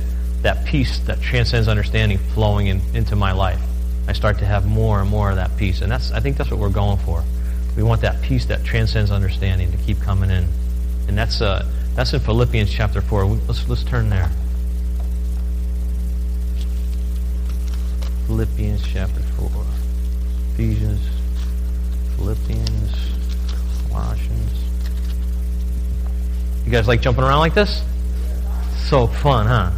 that peace that transcends understanding flowing in, into my life I start to have more and more of that peace. And that's I think that's what we're going for. We want that peace that transcends understanding to keep coming in. And that's uh, that's in Philippians chapter 4. Let's, let's turn there. Philippians chapter 4. Ephesians, Philippians, Colossians. You guys like jumping around like this? So fun, huh?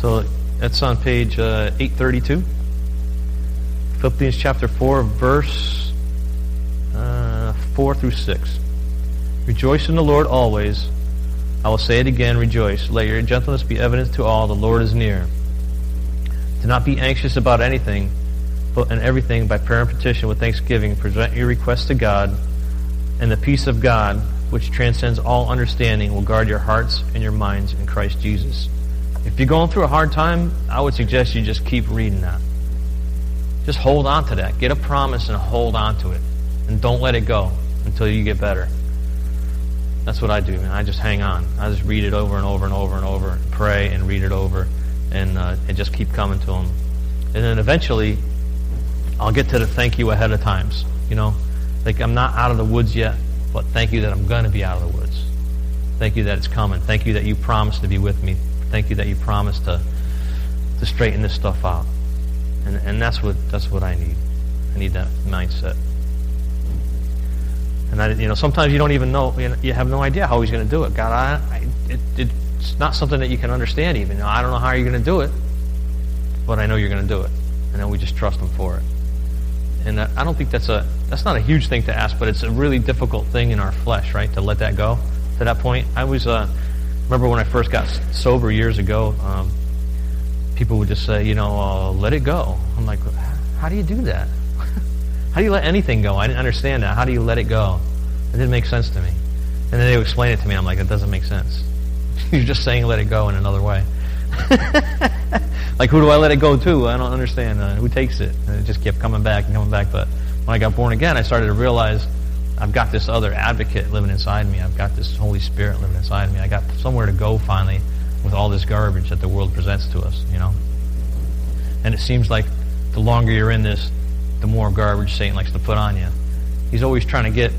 So that's on page uh, 832. Philippians chapter 4, verse uh, 4 through 6. Rejoice in the Lord always. I will say it again, rejoice. Let your gentleness be evident to all. The Lord is near. Do not be anxious about anything, but in everything, by prayer and petition with thanksgiving, present your requests to God, and the peace of God, which transcends all understanding, will guard your hearts and your minds in Christ Jesus. If you're going through a hard time, I would suggest you just keep reading that. Just hold on to that. Get a promise and hold on to it. And don't let it go until you get better. That's what I do, man. I just hang on. I just read it over and over and over and over, and pray and read it over. and uh, and just keep coming to Him. And then eventually, I'll get to the thank you ahead of times. You know, like I'm not out of the woods yet, but thank you that I'm going to be out of the woods. Thank you that it's coming. Thank you that you promised to be with me. Thank you that you promised to to straighten this stuff out. And and that's what that's what I need. I need that mindset. And I, you know, sometimes you don't even know. You, have no idea how He's going to do it. God, I, I it, it's not something that you can understand. Even I don't know how you're going to do it, but I know you're going to do it, and then we just trust Him for it. And I don't think that's a that's not a huge thing to ask, but it's a really difficult thing in our flesh, right? To let that go to that point. I was uh, remember when I first got sober years ago. Um, people would just say, you know, uh, let it go. I'm like, how do you do that? how do you let anything go? I didn't understand that. How do you let it go? It didn't make sense to me. And then they would explain it to me. I'm like, it doesn't make sense. You're just saying let it go in another way. like, who do I let it go to? I don't understand. Uh, who takes it? And it just kept coming back and coming back. But when I got born again, I started to realize I've got this other advocate living inside me. I've got this Holy Spirit living inside me. I got somewhere to go finally with all this garbage that the world presents to us, you know? And it seems like the longer you're in this, the more garbage Satan likes to put on you. He's always trying to get,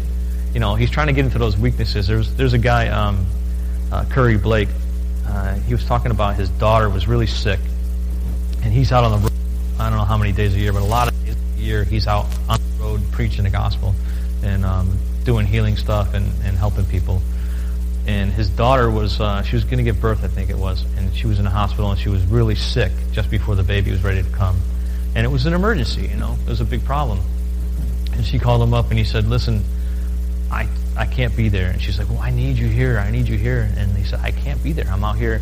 you know, he's trying to get into those weaknesses. There's, there's a guy, um, uh, Curry Blake. Uh, he was talking about his daughter was really sick, and he's out on the road. I don't know how many days a year, but a lot of days a year he's out on the road preaching the gospel and um, doing healing stuff and, and helping people. And his daughter was uh, she was going to give birth, I think it was, and she was in the hospital and she was really sick just before the baby was ready to come, and it was an emergency, you know, it was a big problem, and she called him up and he said, "Listen, I I can't be there," and she's like, "Well, I need you here, I need you here," and he said, "I can't be there, I'm out here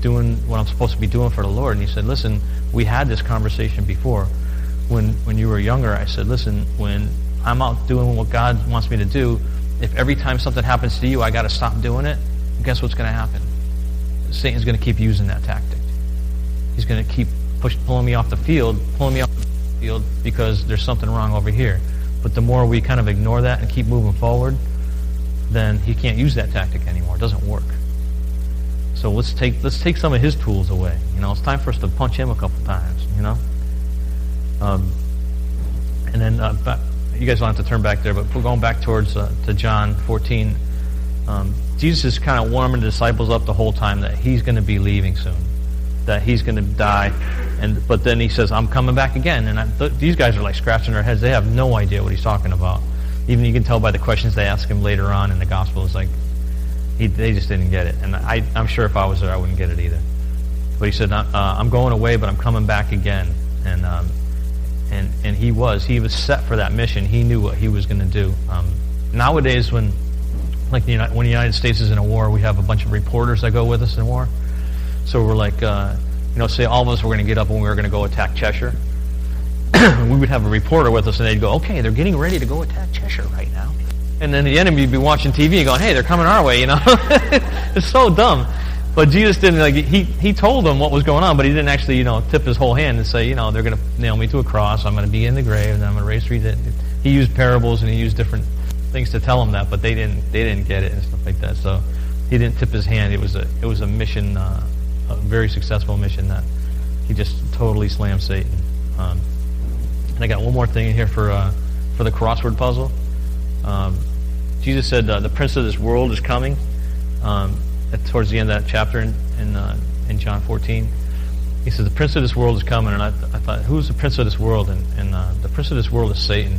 doing what I'm supposed to be doing for the Lord," and he said, "Listen, we had this conversation before." When, when you were younger, I said, listen, when I'm out doing what God wants me to do, if every time something happens to you, I got to stop doing it, guess what's going to happen? Satan's going to keep using that tactic. He's going to keep push, pulling me off the field, pulling me off the field because there's something wrong over here. But the more we kind of ignore that and keep moving forward, then he can't use that tactic anymore. It doesn't work. So let's take let's take some of his tools away. You know, it's time for us to punch him a couple times. You know, um, and then uh, you guys don't have to turn back there, but we're going back towards uh, to John 14. Um, Jesus is kind of warming the disciples up the whole time that he's going to be leaving soon, that he's going to die, and but then he says, "I'm coming back again." And I, th- these guys are like scratching their heads; they have no idea what he's talking about. Even you can tell by the questions they ask him later on in the gospel. It's like he, they just didn't get it, and I, I'm sure if I was there, I wouldn't get it either. But he said, uh, "I'm going away, but I'm coming back again." And um, and and he was he was set for that mission. He knew what he was going to do. Um, nowadays, when like the when the United States is in a war, we have a bunch of reporters that go with us in war. So we're like, uh, you know, say all of us were going to get up and we were going to go attack Cheshire. we would have a reporter with us, and they'd go, "Okay, they're getting ready to go attack Cheshire right now." And then the enemy would be watching TV and going, "Hey, they're coming our way," you know. it's so dumb. But Jesus didn't like he he told them what was going on, but he didn't actually you know tip his whole hand and say you know they're going to nail me to a cross, I'm going to be in the grave, and I'm going to raise three. He used parables and he used different things to tell them that, but they didn't they didn't get it and stuff like that. So he didn't tip his hand. It was a it was a mission, uh, a very successful mission that he just totally slammed Satan. Um, and I got one more thing in here for uh, for the crossword puzzle. Um, Jesus said uh, the prince of this world is coming. Um, towards the end of that chapter in in, uh, in John 14. He says, "The prince of this world is coming," and I, th- I thought, "Who's the prince of this world?" And, and uh, the prince of this world is Satan.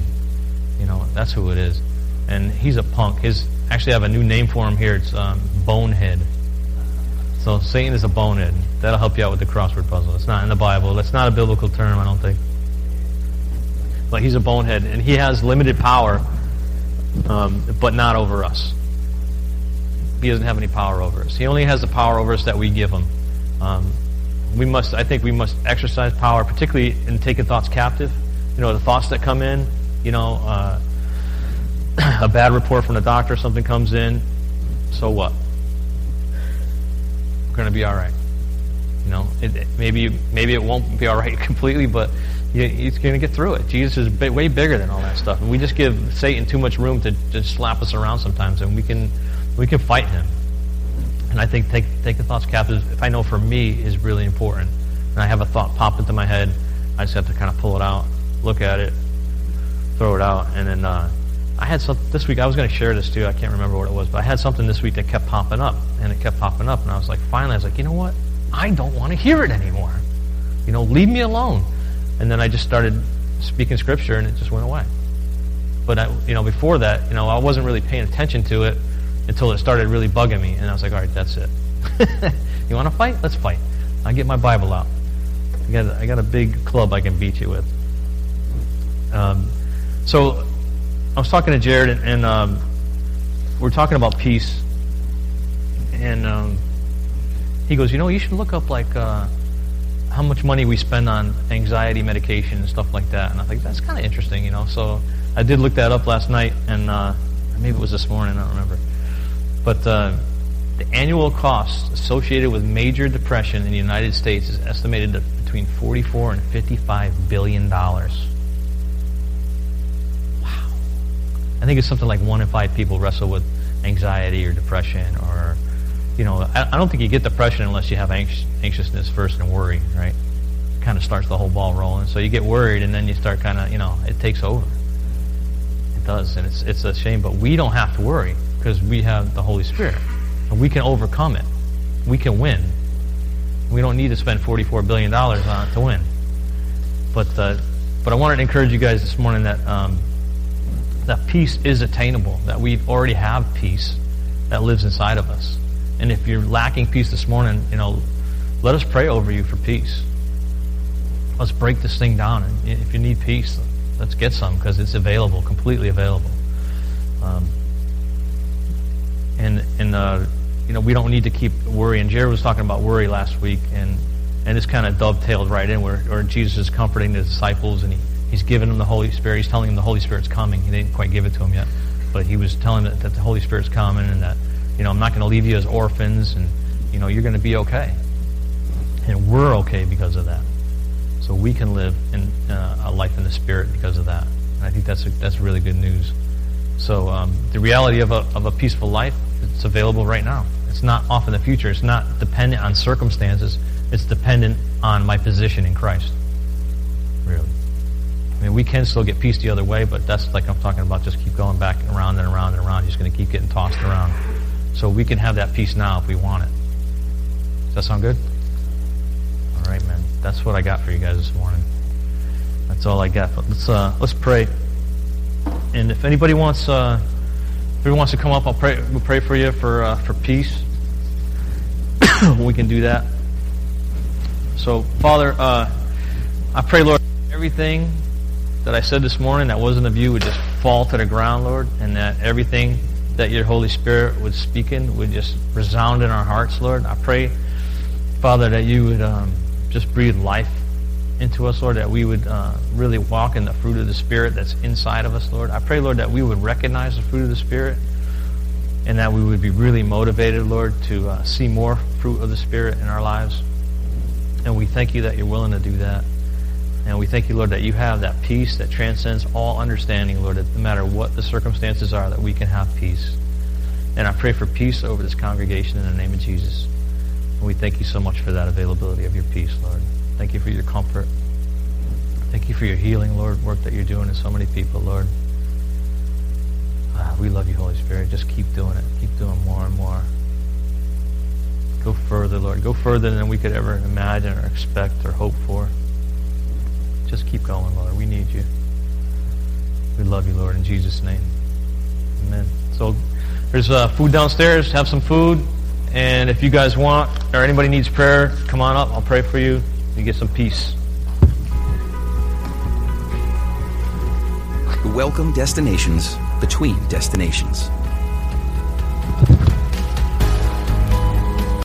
You know, that's who it is, and he's a punk. His actually, I have a new name for him here. It's um, Bonehead. So Satan is a bonehead. That'll help you out with the crossword puzzle. It's not in the Bible. That's not a biblical term, I don't think. But he's a bonehead, and he has limited power, um, but not over us. He doesn't have any power over us. He only has the power over us that we give him. Um, we must, I think, we must exercise power, particularly in taking thoughts captive. You know, the thoughts that come in. You know, uh, a bad report from the doctor, something comes in. So what? We're going to be all right. You know, it, it, maybe maybe it won't be all right completely, but he's going to get through it. Jesus is way bigger than all that stuff, and we just give Satan too much room to, to slap us around sometimes, and we can we can fight him. And I think take, take the thoughts captive, if I know for me, is really important. And I have a thought pop into my head, I just have to kind of pull it out, look at it, throw it out, and then uh, I had something this week. I was going to share this too. I can't remember what it was, but I had something this week that kept popping up, and it kept popping up, and I was like, finally, I was like, you know what? I don't want to hear it anymore. You know, leave me alone. And then I just started speaking scripture, and it just went away. But I, you know, before that, you know, I wasn't really paying attention to it until it started really bugging me, and I was like, all right, that's it. you want to fight? Let's fight. I get my Bible out. I got, I got a big club I can beat you with. Um, so I was talking to Jared, and, and um, we are talking about peace, and um, he goes, you know, you should look up like uh, how much money we spend on anxiety medication and stuff like that. And I think that's kind of interesting, you know. So I did look that up last night, and uh, maybe it was this morning, I don't remember. But uh, the annual cost associated with major depression in the United States is estimated at between 44 and 55 billion dollars. Wow. I think it's something like one in five people wrestle with anxiety or depression or, you know, I, I don't think you get depression unless you have anx- anxiousness first and worry, right? It Kind of starts the whole ball rolling. So you get worried and then you start kind of, you know, it takes over. It does, and it's it's a shame, but we don't have to worry because we have the Holy Spirit, and we can overcome it. We can win. We don't need to spend forty-four billion dollars on it to win. But uh, but I wanted to encourage you guys this morning that. Um, that peace is attainable, that we already have peace that lives inside of us. And if you're lacking peace this morning, you know, let us pray over you for peace. Let's break this thing down. And if you need peace, let's get some because it's available, completely available. Um, and and uh, you know, we don't need to keep worrying. Jared was talking about worry last week, and and this kind of dovetailed right in where, where Jesus is comforting the disciples, and he He's giving them the Holy Spirit. He's telling them the Holy Spirit's coming. He didn't quite give it to them yet, but he was telling them that, that the Holy Spirit's coming and that, you know, I'm not going to leave you as orphans and, you know, you're going to be okay. And we're okay because of that. So we can live in uh, a life in the Spirit because of that. And I think that's, that's really good news. So um, the reality of a, of a peaceful life, it's available right now. It's not off in the future. It's not dependent on circumstances. It's dependent on my position in Christ. Really. I mean, we can still get peace the other way, but that's like I'm talking about. Just keep going back and around and around and around. You're just going to keep getting tossed around. So we can have that peace now if we want it. Does that sound good? All right, man. That's what I got for you guys this morning. That's all I got. But let's uh, let's pray. And if anybody wants, uh, if anybody wants to come up, I'll pray. We'll pray for you for uh, for peace. we can do that. So, Father, uh, I pray, Lord, everything that I said this morning that wasn't of you would just fall to the ground, Lord, and that everything that your Holy Spirit would speak in would just resound in our hearts, Lord. I pray, Father, that you would um, just breathe life into us, Lord, that we would uh, really walk in the fruit of the Spirit that's inside of us, Lord. I pray, Lord, that we would recognize the fruit of the Spirit and that we would be really motivated, Lord, to uh, see more fruit of the Spirit in our lives. And we thank you that you're willing to do that. And we thank you, Lord, that you have that peace that transcends all understanding, Lord, that no matter what the circumstances are, that we can have peace. And I pray for peace over this congregation in the name of Jesus. And we thank you so much for that availability of your peace, Lord. Thank you for your comfort. Thank you for your healing, Lord, work that you're doing in so many people, Lord. Ah, we love you, Holy Spirit. Just keep doing it. Keep doing more and more. Go further, Lord. Go further than we could ever imagine or expect or hope for. Just keep going, Lord. We need you. We love you, Lord, in Jesus' name. Amen. So there's uh, food downstairs. Have some food. And if you guys want, or anybody needs prayer, come on up. I'll pray for you. You get some peace. Welcome destinations between destinations.